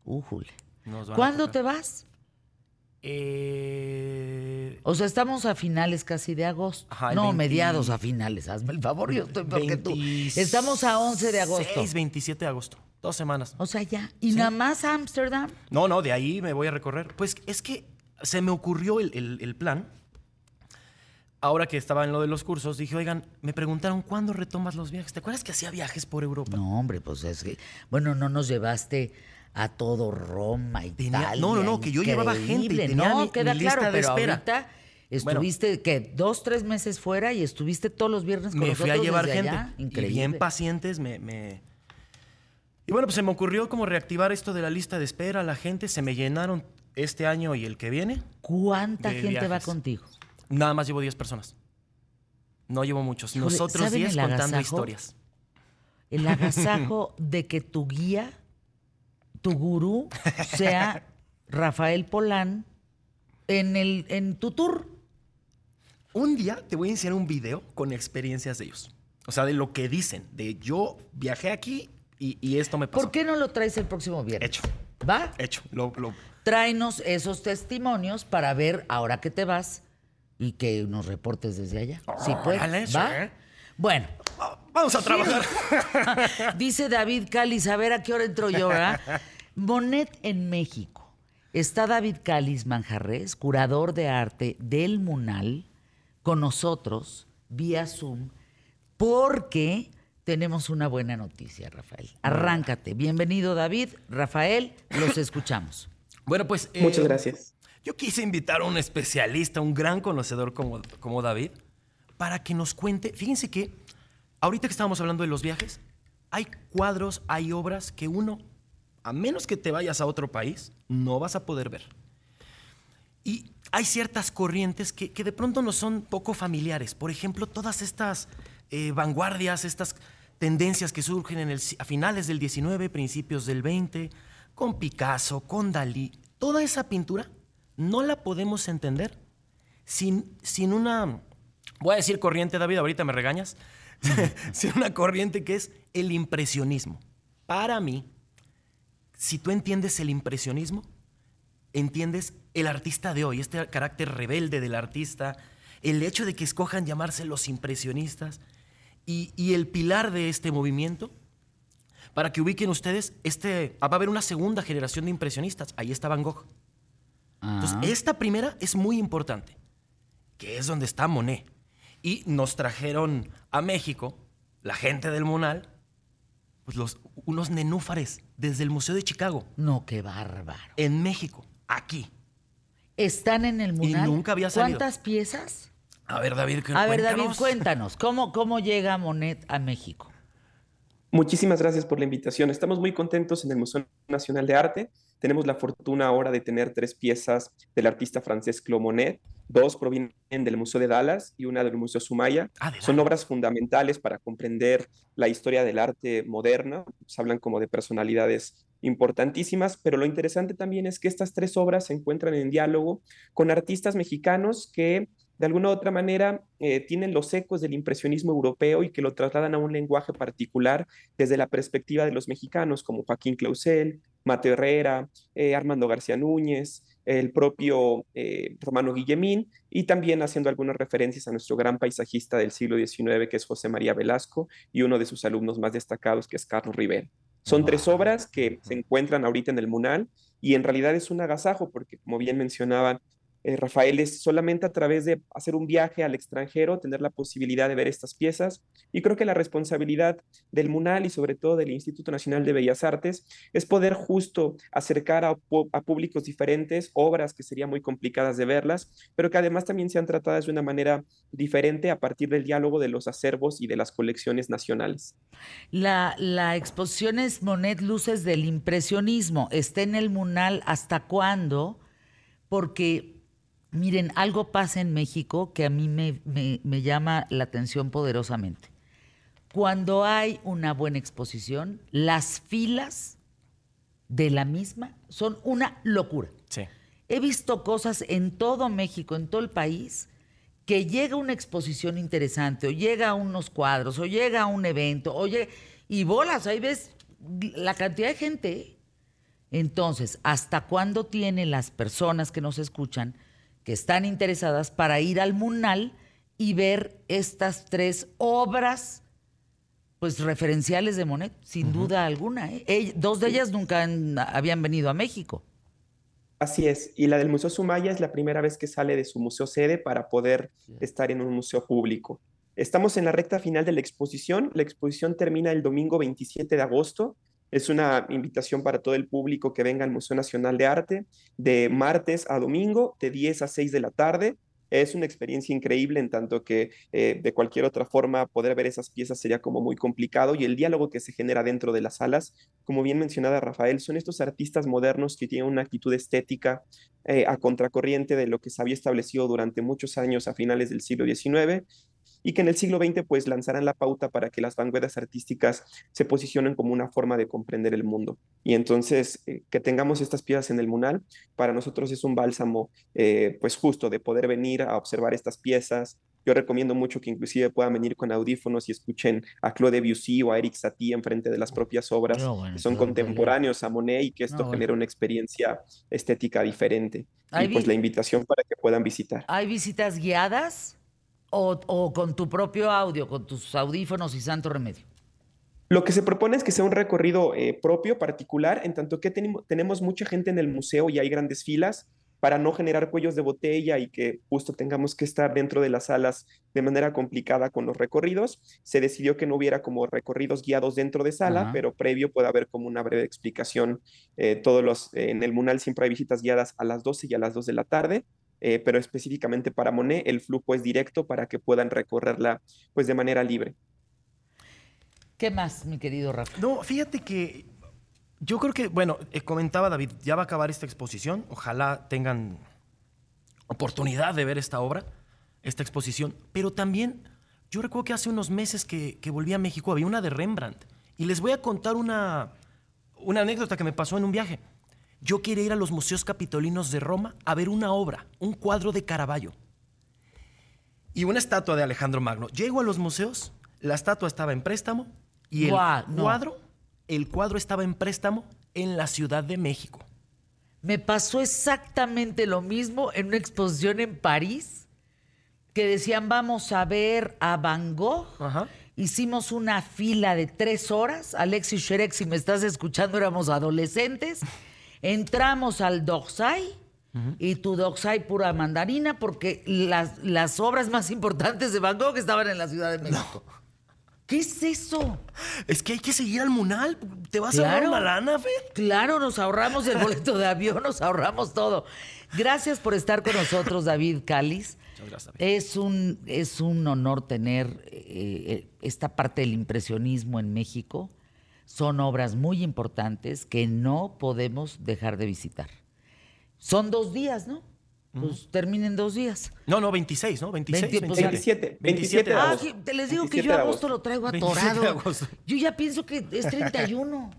Újule. ¿Cuándo te vas? Eh, O sea, estamos a finales casi de agosto. Ajá, no, 20 mediados a finales. Hazme el favor, yo estoy peor que tú. Estamos a 11 de agosto. 6, 27 de agosto. Dos semanas. O sea, ya. ¿Y nada más a Ámsterdam? No, no, de ahí me voy a recorrer. Pues es que se me ocurrió el, el- el plan. Ahora que estaba en lo de los cursos, dije, oigan, me preguntaron cuándo retomas los viajes. ¿Te acuerdas que hacía viajes por Europa? No, hombre, pues es que... Bueno, no nos llevaste a todo Roma, Tenía- Italia. no, no, no, que yo llevaba gente y increíble. tenía No, mi- queda mi lista claro, de pero espera. ahorita Bueno. estuviste, ¿qué? Dos, tres meses fuera y estuviste todos los viernes con me fui a llevar gente. allá. Y Increíble. bien pacientes me, me- Y bueno, pues se me ocurrió como reactivar esto de la lista de espera. La gente se me llenaron este año y el que viene. ¿Cuánta gente va contigo? Nada más llevo 10 personas. No llevo muchos. Híjole, Nosotros ¿saben 10 el contando agasajo? historias. El agasajo [LAUGHS] de que tu guía, tu gurú, sea [LAUGHS] Rafael Polán en, el, en tu tour. Un día te voy a enseñar un video con experiencias de ellos. O sea, de lo que dicen. De yo viajé aquí y, y esto me pasó. ¿Por qué no lo traes el próximo viernes? Hecho. ¿Va? Hecho. Lo, lo- Tráenos esos testimonios para ver ahora que te vas y que nos reportes desde allá. Sí, pues. Órale, ¿Va? sí. Bueno, Vamos a trabajar. [LAUGHS] dice David Cáliz, a ver a qué hora entro yo, ¿verdad? [LAUGHS] Monet en México. Está David Cáliz Manjarres, curador de arte del Munal, con nosotros vía Zoom, porque tenemos una buena noticia, Rafael. Arráncate. Bienvenido, David. Rafael, los escuchamos. [COUGHS] Bueno, pues. eh, Muchas gracias. Yo quise invitar a un especialista, un gran conocedor como, como David, para que nos cuente. Fíjense que ahorita que estábamos hablando de los viajes, hay cuadros, hay obras que uno a menos que te vayas a otro país, no vas a poder ver. Y hay ciertas corrientes que, que de pronto nos son poco familiares. Por ejemplo, todas estas eh, vanguardias, estas tendencias que surgen en el, a finales del 19, principios del 20, con Picasso, con Dalí. Toda esa pintura no la podemos entender sin, sin una, voy a decir corriente, David, ahorita me regañas, [LAUGHS] sin una corriente que es el impresionismo. Para mí, si tú entiendes el impresionismo, entiendes el artista de hoy, este carácter rebelde del artista, el hecho de que escojan llamarse los impresionistas y, y el pilar de este movimiento, para que ubiquen ustedes, este, va a haber una segunda generación de impresionistas. Ahí está Van Gogh. Entonces, esta primera es muy importante, que es donde está Monet. Y nos trajeron a México, la gente del Monal, pues los, unos nenúfares desde el Museo de Chicago, No, qué bárbaro. en México, aquí. Están en el mural. nunca había salido. ¿Cuántas piezas? A ver, David, ¿qué- A ver, David, cuéntanos. ¿cómo, cómo llega Monet a México? Muchísimas gracias por la invitación. Estamos muy contentos en el Museo Nacional de Arte. Tenemos la fortuna ahora de tener tres piezas del artista francés Claude Monet. Dos provienen del Museo de Dallas y una del Museo Sumaya. Ah, de Son obras fundamentales para comprender la historia del arte moderna. Se hablan como de personalidades importantísimas, pero lo interesante también es que estas tres obras se encuentran en diálogo con artistas mexicanos que de alguna u otra manera eh, tienen los ecos del impresionismo europeo y que lo trasladan a un lenguaje particular desde la perspectiva de los mexicanos, como Joaquín Clausel, Mateo Herrera, eh, Armando García Núñez, el propio eh, Romano Guillemín, y también haciendo algunas referencias a nuestro gran paisajista del siglo XIX, que es José María Velasco, y uno de sus alumnos más destacados, que es Carlos Rivera. Son tres obras que se encuentran ahorita en el Munal, y en realidad es un agasajo, porque como bien mencionaban, eh, Rafael, es solamente a través de hacer un viaje al extranjero, tener la posibilidad de ver estas piezas. Y creo que la responsabilidad del MUNAL y sobre todo del Instituto Nacional de Bellas Artes es poder justo acercar a, a públicos diferentes obras que serían muy complicadas de verlas, pero que además también sean tratadas de una manera diferente a partir del diálogo de los acervos y de las colecciones nacionales. La, la exposición es Monet Luces del Impresionismo. ¿Está en el Munal hasta cuándo? Porque, miren, algo pasa en México que a mí me, me- me llama la atención poderosamente. Cuando hay una buena exposición, las filas de la misma son una locura. Sí. He visto cosas en todo México, en todo el país, que llega una exposición interesante, o llega a unos cuadros, o llega a un evento, o llega- y bolas, ahí ves la cantidad de gente. Entonces, ¿hasta cuándo tienen las personas que nos escuchan, que están interesadas, para ir al Munal y ver estas tres obras? Pues referenciales de Monet, sin duda alguna. ¿eh? Ell- dos de ellas nunca han- habían venido a México. Así es, y la del Museo Sumaya es la primera vez que sale de su museo sede para poder estar en un museo público. Estamos en la recta final de la exposición. La exposición termina el domingo 27 de agosto. Es una invitación para todo el público que venga al Museo Nacional de Arte de martes a domingo, de 10 a 6 de la tarde. Es una experiencia increíble en tanto que eh, de cualquier otra forma poder ver esas piezas sería como muy complicado y el diálogo que se genera dentro de las salas, como bien mencionaba Rafael, son estos artistas modernos que tienen una actitud estética eh, a contracorriente de lo que se había establecido durante muchos años a finales del siglo XIX y que en el siglo XX pues lanzarán la pauta para que las vanguardias artísticas se posicionen como una forma de comprender el mundo. Y entonces eh, que tengamos estas piezas en el Munal, para nosotros es un bálsamo eh, pues justo de poder venir a observar estas piezas. Yo recomiendo mucho que inclusive puedan venir con audífonos y escuchen a Claude Debussy o a Eric Satie enfrente de las propias obras No, bueno, que son contemporáneos a Monet y que esto No, bueno. genera una experiencia estética diferente. Y pues la invitación para que puedan visitar. ¿Hay visitas guiadas o, o con tu propio audio, con tus audífonos y santo remedio? Lo que se propone es que sea un recorrido eh, propio, particular, en tanto que tenemos mucha gente en el museo y hay grandes filas para no generar cuellos de botella y que justo tengamos que estar dentro de las salas de manera complicada con los recorridos. Se decidió que no hubiera como recorridos guiados dentro de sala, Ajá. pero previo puede haber como una breve explicación. Eh, todos los, eh, en el Munal siempre hay visitas guiadas a las 12 y a las 2 de la tarde. Eh, pero específicamente para Monet el flujo es directo para que puedan recorrerla pues de manera libre. ¿Qué más, mi querido Rafa? No, fíjate que Yo creo que, bueno, eh, comentaba David, ya va a acabar esta exposición. Ojalá tengan oportunidad de ver esta obra, esta exposición. Pero también, yo recuerdo que hace unos meses que, que volví a México, había una de Rembrandt. Y les voy a contar una, una anécdota que me pasó en un viaje. Yo quería ir a los museos capitolinos de Roma a ver una obra, un cuadro de Caravaggio y una estatua de Alejandro Magno. Llego a los museos, la estatua estaba en préstamo y el Guau, no. cuadro, el cuadro estaba en préstamo en la Ciudad de México. Me pasó exactamente lo mismo en una exposición en París que decían vamos a ver a Van Gogh. Ajá. Hicimos una fila de tres horas. Alexis Sherek, si me estás escuchando, éramos adolescentes. Entramos al Docksai y tu Docksai pura mandarina porque las, las obras más importantes de Van Gogh estaban en la Ciudad de México. ¿Qué es eso? Es que hay que seguir al Munal. Te vas a dar Claro. una lana, Fer. Claro, nos ahorramos el boleto de avión, nos ahorramos todo. Gracias por estar con nosotros, David Cáliz. gracias, David. Es un, es un honor tener eh, eh, esta parte del impresionismo en México. Son obras muy importantes que no podemos dejar de visitar. Son dos días, ¿no? Pues terminen dos días. No, no, 26, ¿no? 26, 20, pues, 27. 27, 27 de Ah, agosto. que- te les digo que 27 yo agosto agosto. lo traigo 27 [LAUGHS] de atorado. agosto. Yo ya pienso que es 31.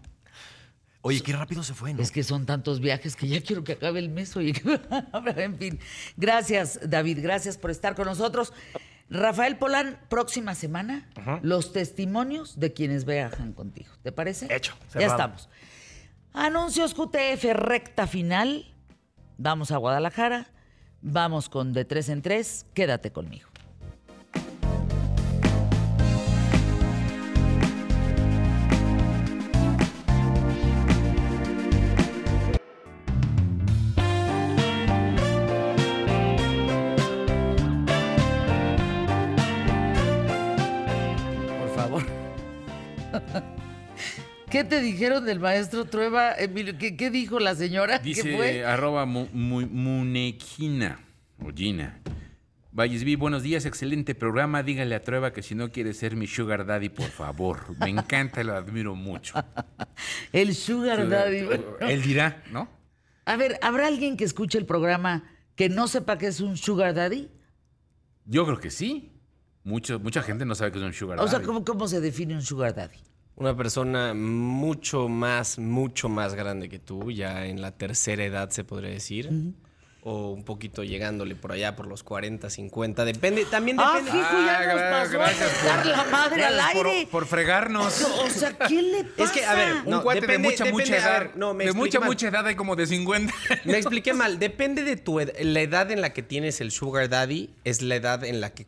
Oye, qué rápido se fue, ¿no? Es que son tantos viajes que ya quiero que acabe el mes. Oye, [LAUGHS] en fin. Gracias, David. Gracias por estar con nosotros. Rafael Polán, próxima semana, los testimonios de quienes viajan contigo. ¿Te parece? Hecho, Ya estamos. Anuncios QTF, recta final. Vamos a Guadalajara. Vamos con de tres en tres. Quédate conmigo. ¿Qué te dijeron del maestro Trueba, Emilio? ¿Qué, qué dijo la señora? ¿Qué Dice fue? arroba mu- mu- munequina o Gina. Vallesby, buenos días, excelente programa. Dígale a Trueba que si no quiere ser mi sugar daddy, por favor. Me encanta, lo admiro mucho. [LAUGHS] El Sugar Daddy. Él dirá, ¿no? A ver, ¿habrá alguien que escuche el programa que no sepa que es un Sugar Daddy? Yo creo que sí. Mucho, mucha gente no sabe que es un sugar O daddy. sea, ¿cómo, cómo se define un Sugar Daddy? Una persona mucho más, mucho más grande que tú, ya en la tercera edad se podría decir. O un poquito llegándole por allá, por los 40, 50. Depende, también ¡Ah, depende. hijo, ya Ah, nos gra- pasó gracias a dar la madre al por- aire! Por, fregarnos. O sea, ¿quién le pasa? [LAUGHS] Es que, a ver, Un No, cuate depende- de mucha, mucha depende, a edad. ver, no, me de mucha, mal. mucha edad hay como de 50. [LAUGHS] Me expliqué [LAUGHS] mal. Depende de tu ed- la edad en la que tienes el sugar daddy, es la edad en la que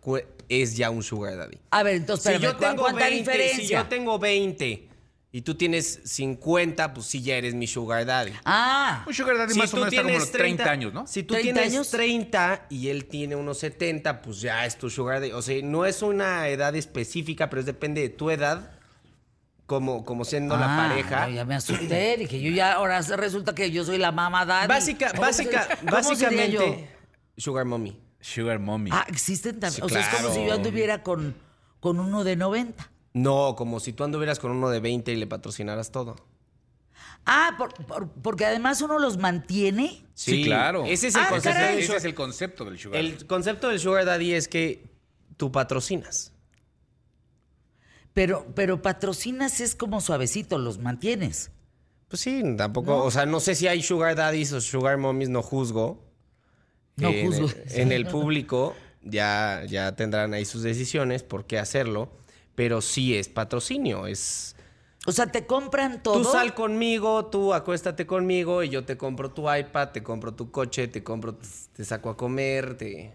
es ya un sugar daddy. A ver, entonces, Si yo ¿cu- tengo ¿cuánta 20, si diferencia? yo tengo 20 y tú tienes 50, pues sí ya eres mi sugar daddy. Ah, un sugar daddy Si más o menos está como los 30, años, ¿no? Si tú 30 tienes años. 30 y él tiene unos 70, pues ya es tu sugar daddy. O sea, no es una edad específica, pero es depende de tu edad, como, como siendo Ah, la pareja. ya me asusté, dije, yo ya, ahora resulta que yo soy la mamá daddy. Básica, ¿Cómo básica, básicamente, yo? sugar mommy. Sugar mommy. Ah, existen también. Sí, o sea, es como si yo anduviera con, con uno de 90. No, como si tú anduvieras con uno de 20 y le patrocinaras todo. Ah, por- por- porque además uno los mantiene. sí, claro. Ese es el Ah, concepto caray. del Ese sugar- es el concepto del sugar daddy. El concepto del sugar daddy es que tú patrocinas. Pero, pero patrocinas es como suavecito, los mantienes. Pues sí, tampoco, o sea, no sé si hay sugar daddies o sugar mommies, no juzgo. No En juzgo. el- En, el público ya, ya tendrán ahí sus decisiones por qué hacerlo, pero sí es patrocinio, es... O sea, te compran todo. Tú sal conmigo, tú acuéstate conmigo y yo te compro tu iPad, te compro tu coche, te compro, te saco a comer, te...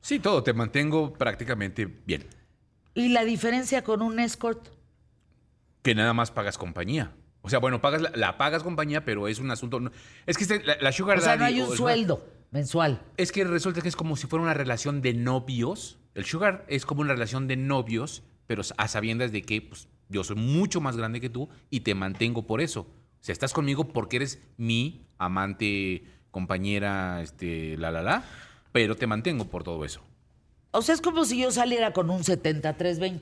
Sí, todo. Te mantengo prácticamente bien. ¿Y la diferencia con un escort? Que nada más pagas compañía. O sea, bueno, pagas la, la pagas compañía, pero es un asunto. no- es que este- la, la sugar O sea, no daddy hay o un el- sueldo mensual. Es que resulta que es como si fuera una relación de novios. El sugar es como una relación de novios, pero a sabiendas de que pues, yo soy mucho más grande que tú y te mantengo por eso. O sea, estás conmigo porque eres mi amante, compañera, este, la, la, la, pero te mantengo por todo eso. O sea, es como si yo saliera con un 70-320.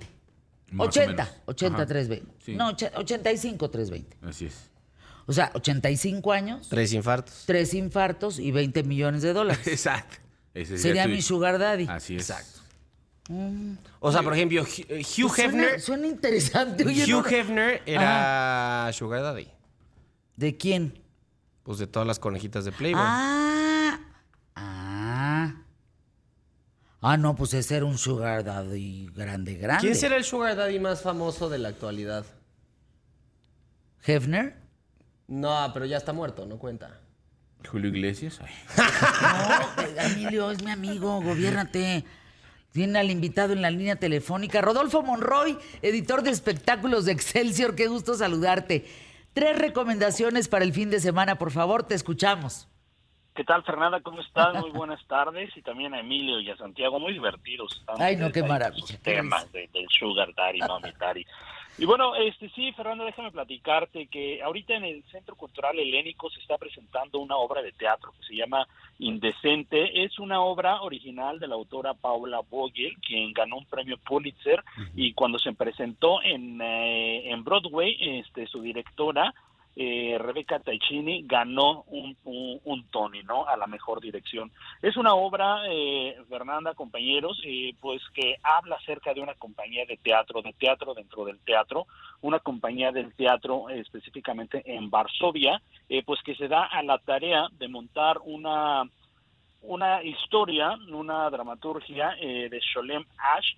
Más o 80, menos. 80 Ajá. 320. Sí. No, och- 85 320. Así es. O sea, 85 años, Tres infartos. tres infartos y 20 millones de dólares. [LAUGHS] Exacto. Ese Sería tu- mi sugar daddy. Así es. Exacto. O sea, por ejemplo, Hugh, eh, Hugh Pues Hefner. suena interesante. Oye, Hugh no- Hefner era Sugar Daddy. ¿De quién? Pues de todas las conejitas de Playboy. Ah. Ah. Ah, no, pues ese era un sugar daddy grande, grande. ¿Quién será el Sugar Daddy más famoso de la actualidad? ¿Hefner? No, pero ya está muerto, no cuenta. Julio Iglesias. Ay. [LAUGHS] No, Emilio, es mi amigo, gobiérnate. Tiene al invitado en la línea telefónica, Rodolfo Monroy, editor de espectáculos de Excelsior. Qué gusto saludarte. Tres recomendaciones para el fin de semana, por favor, te escuchamos. ¿Qué tal, Fernanda? ¿Cómo estás? Muy buenas tardes. Y también a Emilio y a Santiago, muy divertidos. Ay, no, qué maravilla, qué temas de- del Sugar Daddy, Mommy Daddy. Y bueno, este sí, Fernanda, déjame platicarte que ahorita en el Centro Cultural Helénico se está presentando una obra de teatro que se llama Indecente. Es una obra original de la autora Paula Vogel, quien ganó un premio Pulitzer y cuando se presentó en, eh, en Broadway, este, su directora eh, Rebeca Taicini ganó un, un, Tony, ¿no? A la mejor dirección. Es una obra, eh, Fernanda, compañeros, eh, pues que habla acerca de una compañía de teatro, de teatro dentro del teatro, una compañía del teatro específicamente en Varsovia, eh, pues que se da a la tarea de montar una una historia, una dramaturgia eh, de Sholem Ash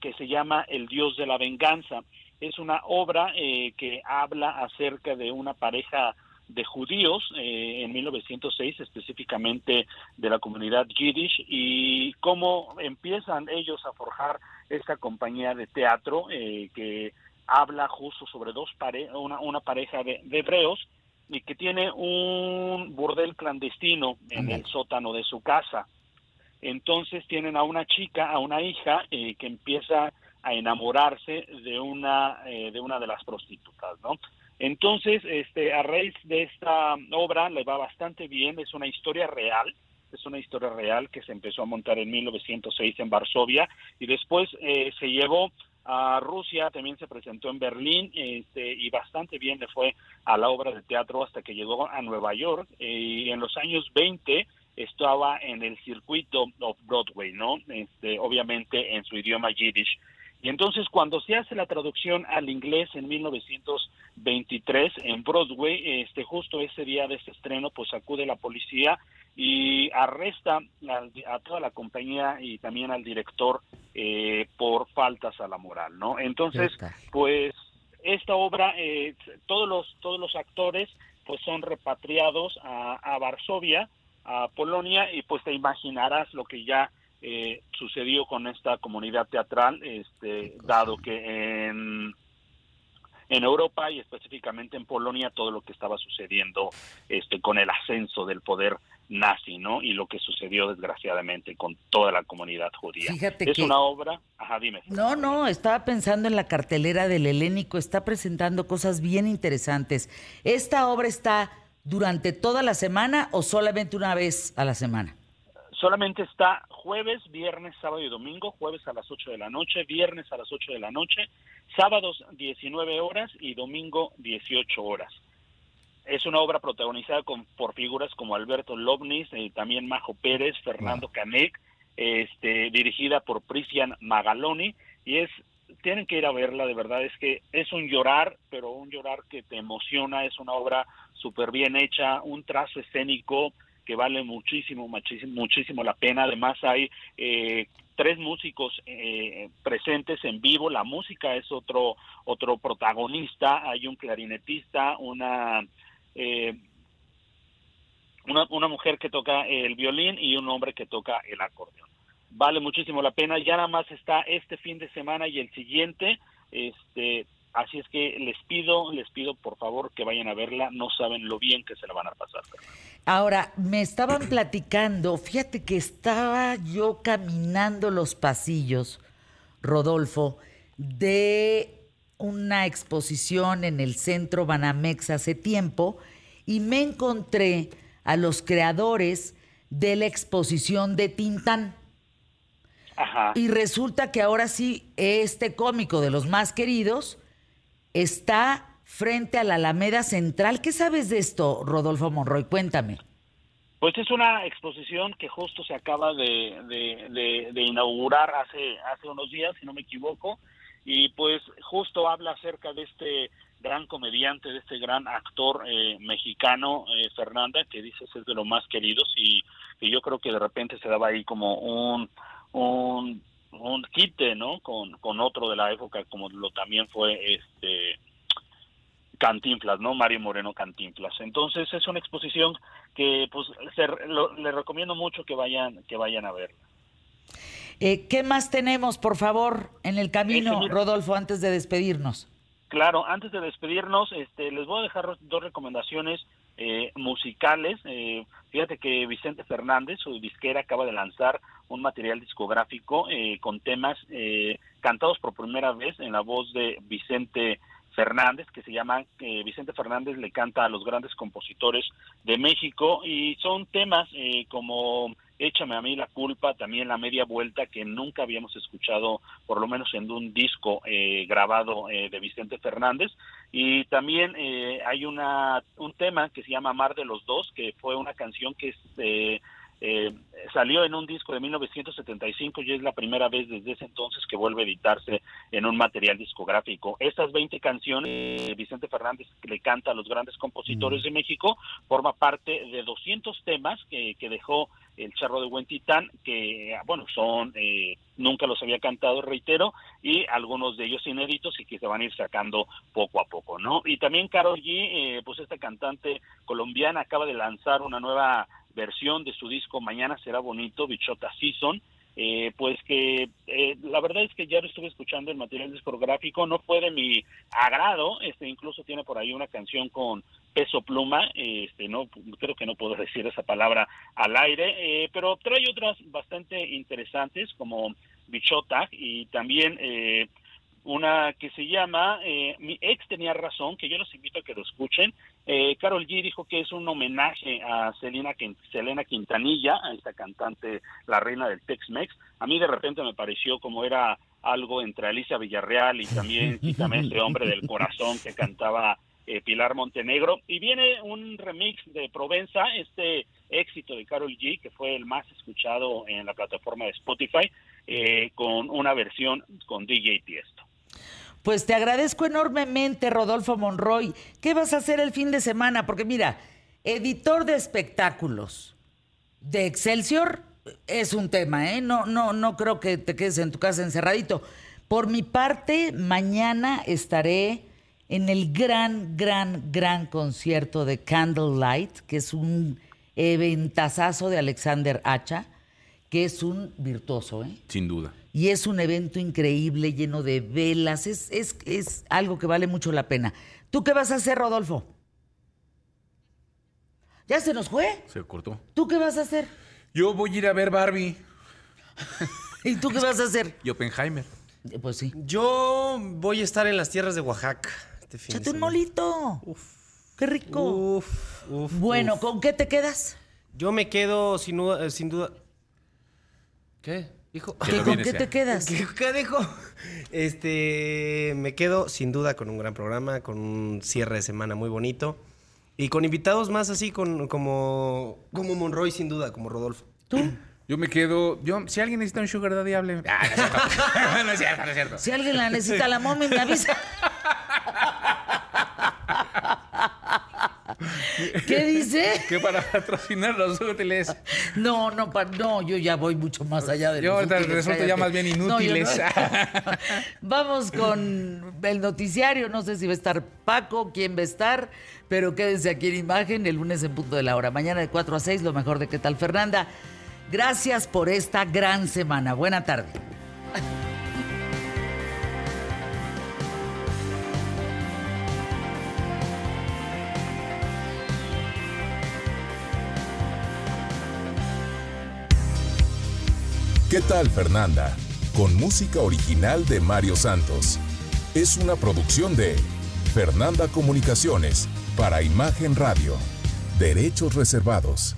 que se llama El Dios de la Venganza. Es una obra eh, que habla acerca de una pareja de judíos eh, en 1906, específicamente de la comunidad Yiddish, y cómo empiezan ellos a forjar esta compañía de teatro eh, que habla justo sobre dos pare una, una pareja de, de hebreos y que tiene un burdel clandestino en el sótano de su casa. Entonces tienen a una chica, a una hija eh, que empieza a enamorarse de una eh, de una de las prostitutas, ¿no? Entonces, este, a raíz de esta obra le va bastante bien, es una historia real, es una historia real que se empezó a montar en 1906 en Varsovia y después eh, se llevó a Rusia, también se presentó en Berlín este, y bastante bien le fue a la obra de teatro hasta que llegó a Nueva York eh, y en los años 20 estaba en el circuito of Broadway, ¿no? Este, obviamente en su idioma yiddish. Y entonces cuando se hace la traducción al inglés en 1923 en Broadway, este justo ese día de este estreno, pues acude la policía y arresta a, a toda la compañía y también al director eh, por faltas a la moral, ¿no? Entonces, pues esta obra, eh, todos los todos los actores, pues son repatriados a, a Varsovia, a Polonia y pues te imaginarás lo que ya eh, sucedió con esta comunidad teatral, este, dado que en, en Europa y específicamente en Polonia todo lo que estaba sucediendo este, con el ascenso del poder nazi, ¿no? Y lo que sucedió desgraciadamente con toda la comunidad judía. Fíjate es que- una obra, ajá, dime. No, no, estaba pensando en la cartelera del Helénico, está presentando cosas bien interesantes. ¿Esta obra está durante toda la semana o solamente una vez a la semana? Solamente está jueves, viernes, sábado y domingo, jueves a las 8 de la noche, viernes a las 8 de la noche, sábados 19 horas y domingo 18 horas. Es una obra protagonizada con, por figuras como Alberto Lovnis, eh, también Majo Pérez, Fernando Canek, este, dirigida por Prisian Magaloni, y es, tienen que ir a verla, de verdad, es que es un llorar, pero un llorar que te emociona, es una obra súper bien hecha, un trazo escénico que vale muchísimo, muchísimo, muchísimo la pena. Además hay eh, tres músicos eh, presentes en vivo. La música es otro otro protagonista. Hay un clarinetista, una eh, una, una mujer que toca el violín y un hombre que toca el acordeón. Vale muchísimo la pena. Ya nada más está este fin de semana y el siguiente. Este, así es que les pido, les pido por favor que vayan a verla. No saben lo bien que se la van a pasar. Ahora, me estaban platicando, fíjate que estaba yo caminando los pasillos, Rodolfo, de una exposición en el centro Banamex hace tiempo y me encontré a los creadores de la exposición de Tintán. Ajá. Y resulta que ahora sí, este cómico de los más queridos está frente a la Alameda Central. ¿Qué sabes de esto, Rodolfo Monroy? Cuéntame. Pues es una exposición que justo se acaba de, de- de- de inaugurar hace, hace unos días, si no me equivoco, y pues justo habla acerca de este gran comediante, de este gran actor eh, mexicano, eh, Fernanda, que dices es de los más queridos y, y yo creo que de repente se daba ahí como un, un, un quite, ¿no? Con, con otro de la época, como lo también fue este Cantinflas, ¿no? Mario Moreno Cantinflas. Entonces es una exposición que pues se- lo- le recomiendo mucho que vayan que vayan a ver. Eh, ¿Qué más tenemos, por favor, en el camino, Este. Rodolfo, antes de despedirnos? Claro, antes de despedirnos, este, les voy a dejar dos recomendaciones eh, musicales. Eh, fíjate que Vicente Fernández, su disquera, acaba de lanzar un material discográfico eh, con temas eh, cantados por primera vez en la voz de Vicente Fernández, que se llama eh, Vicente Fernández le canta a los grandes compositores de México y son temas eh, como Échame a mí la culpa, también la media vuelta que nunca habíamos escuchado, por lo menos en un disco grabado de Vicente Fernández. Y también eh, hay una un tema que se llama Mar de los Dos, que fue una canción que eh, eh, salió en un disco de 1975 y es la primera vez desde ese entonces que vuelve a editarse en un material discográfico. Estas 20 canciones, eh, Vicente Fernández que le canta a los grandes compositores de México, forma parte de 200 temas que, que dejó el Charro de Huentitán, que, bueno, son, eh, nunca los había cantado, reitero, y algunos de ellos inéditos y que se van a ir sacando poco a poco, ¿no? Y también Carol G, eh, pues esta cantante colombiana acaba de lanzar una nueva versión de su disco Mañana será bonito, Bichota Season, eh, pues que eh, la verdad es que ya lo estuve escuchando el material discográfico, no fue de mi agrado, este incluso tiene por ahí una canción con peso pluma, este no creo que no puedo [LAUGHS] decir esa palabra al aire, eh, pero trae otras bastante interesantes como Bichota y también eh, una que se llama eh, Mi ex tenía razón, que yo los invito a que lo escuchen. Eh, Carol G dijo que es un homenaje a Selena, Selena Quintanilla, a esta cantante, la reina del Tex-Mex. A mí de repente me pareció como era algo entre Alicia Villarreal y también [LAUGHS] Quítame ese hombre del corazón que cantaba eh, Pilar Montenegro. Y viene un remix de Provenza, este éxito de Carol G, que fue el más escuchado en la plataforma de Spotify, eh, con una versión con DJ Tiesto. Pues te agradezco enormemente, Rodolfo Monroy. ¿Qué vas a hacer el fin de semana? Porque mira, editor de espectáculos de Excelsior es un tema, ¿eh? No, no, no creo que te quedes en tu casa encerradito. Por mi parte, mañana estaré en el gran, gran, gran concierto de Candlelight, que es un eventazazo de Alexander Hacha, que es un virtuoso, ¿eh? Sin duda. Y es un evento increíble, lleno de velas. Es, es, es algo que vale mucho la pena. ¿Tú qué vas a hacer, Rodolfo? ¿Ya se nos fue? Se cortó. ¿Tú qué vas a hacer? Yo voy a ir a ver Barbie [LAUGHS] ¿Y tú qué vas a hacer? y Oppenheimer. Pues sí. Yo voy a estar en las tierras de Oaxaca este fin de Échate un molito. Qué rico. Uf, uf, bueno, uf. ¿con qué te quedas? Yo me quedo sin duda. Sin duda... ¿Qué? Dijo. ¿Qué- no ¿Con qué te quedas? ¿Qué, qué dijo? Este, me quedo sin duda con un gran programa, con un cierre de semana muy bonito y con invitados más así con, como, como Monroy sin duda, como Rodolfo. ¿Tú? Yo me quedo. Yo, si alguien necesita un sugar daddy, hable. Ah, no es cierto. [LAUGHS] no es cierto, no es cierto. Si alguien la necesita, la mommy me avisa. [LAUGHS] [LAUGHS] ¿Qué dice? Que para patrocinar los útiles. No, no, pa- no, yo ya voy mucho más allá de Yo los útiles, resulto cállate. ya más bien No, yo inútiles. no. [LAUGHS] Vamos con el noticiario, no sé si va a estar Paco, quién va a estar, pero quédense aquí en imagen el lunes en punto de la hora. Mañana de 4 a 6, lo mejor de qué tal Fernanda. Gracias por esta gran semana. Buena tarde. ¿Qué tal Fernanda? Con música original de Mario Santos. Es una producción de Fernanda Comunicaciones para Imagen Radio. Derechos reservados.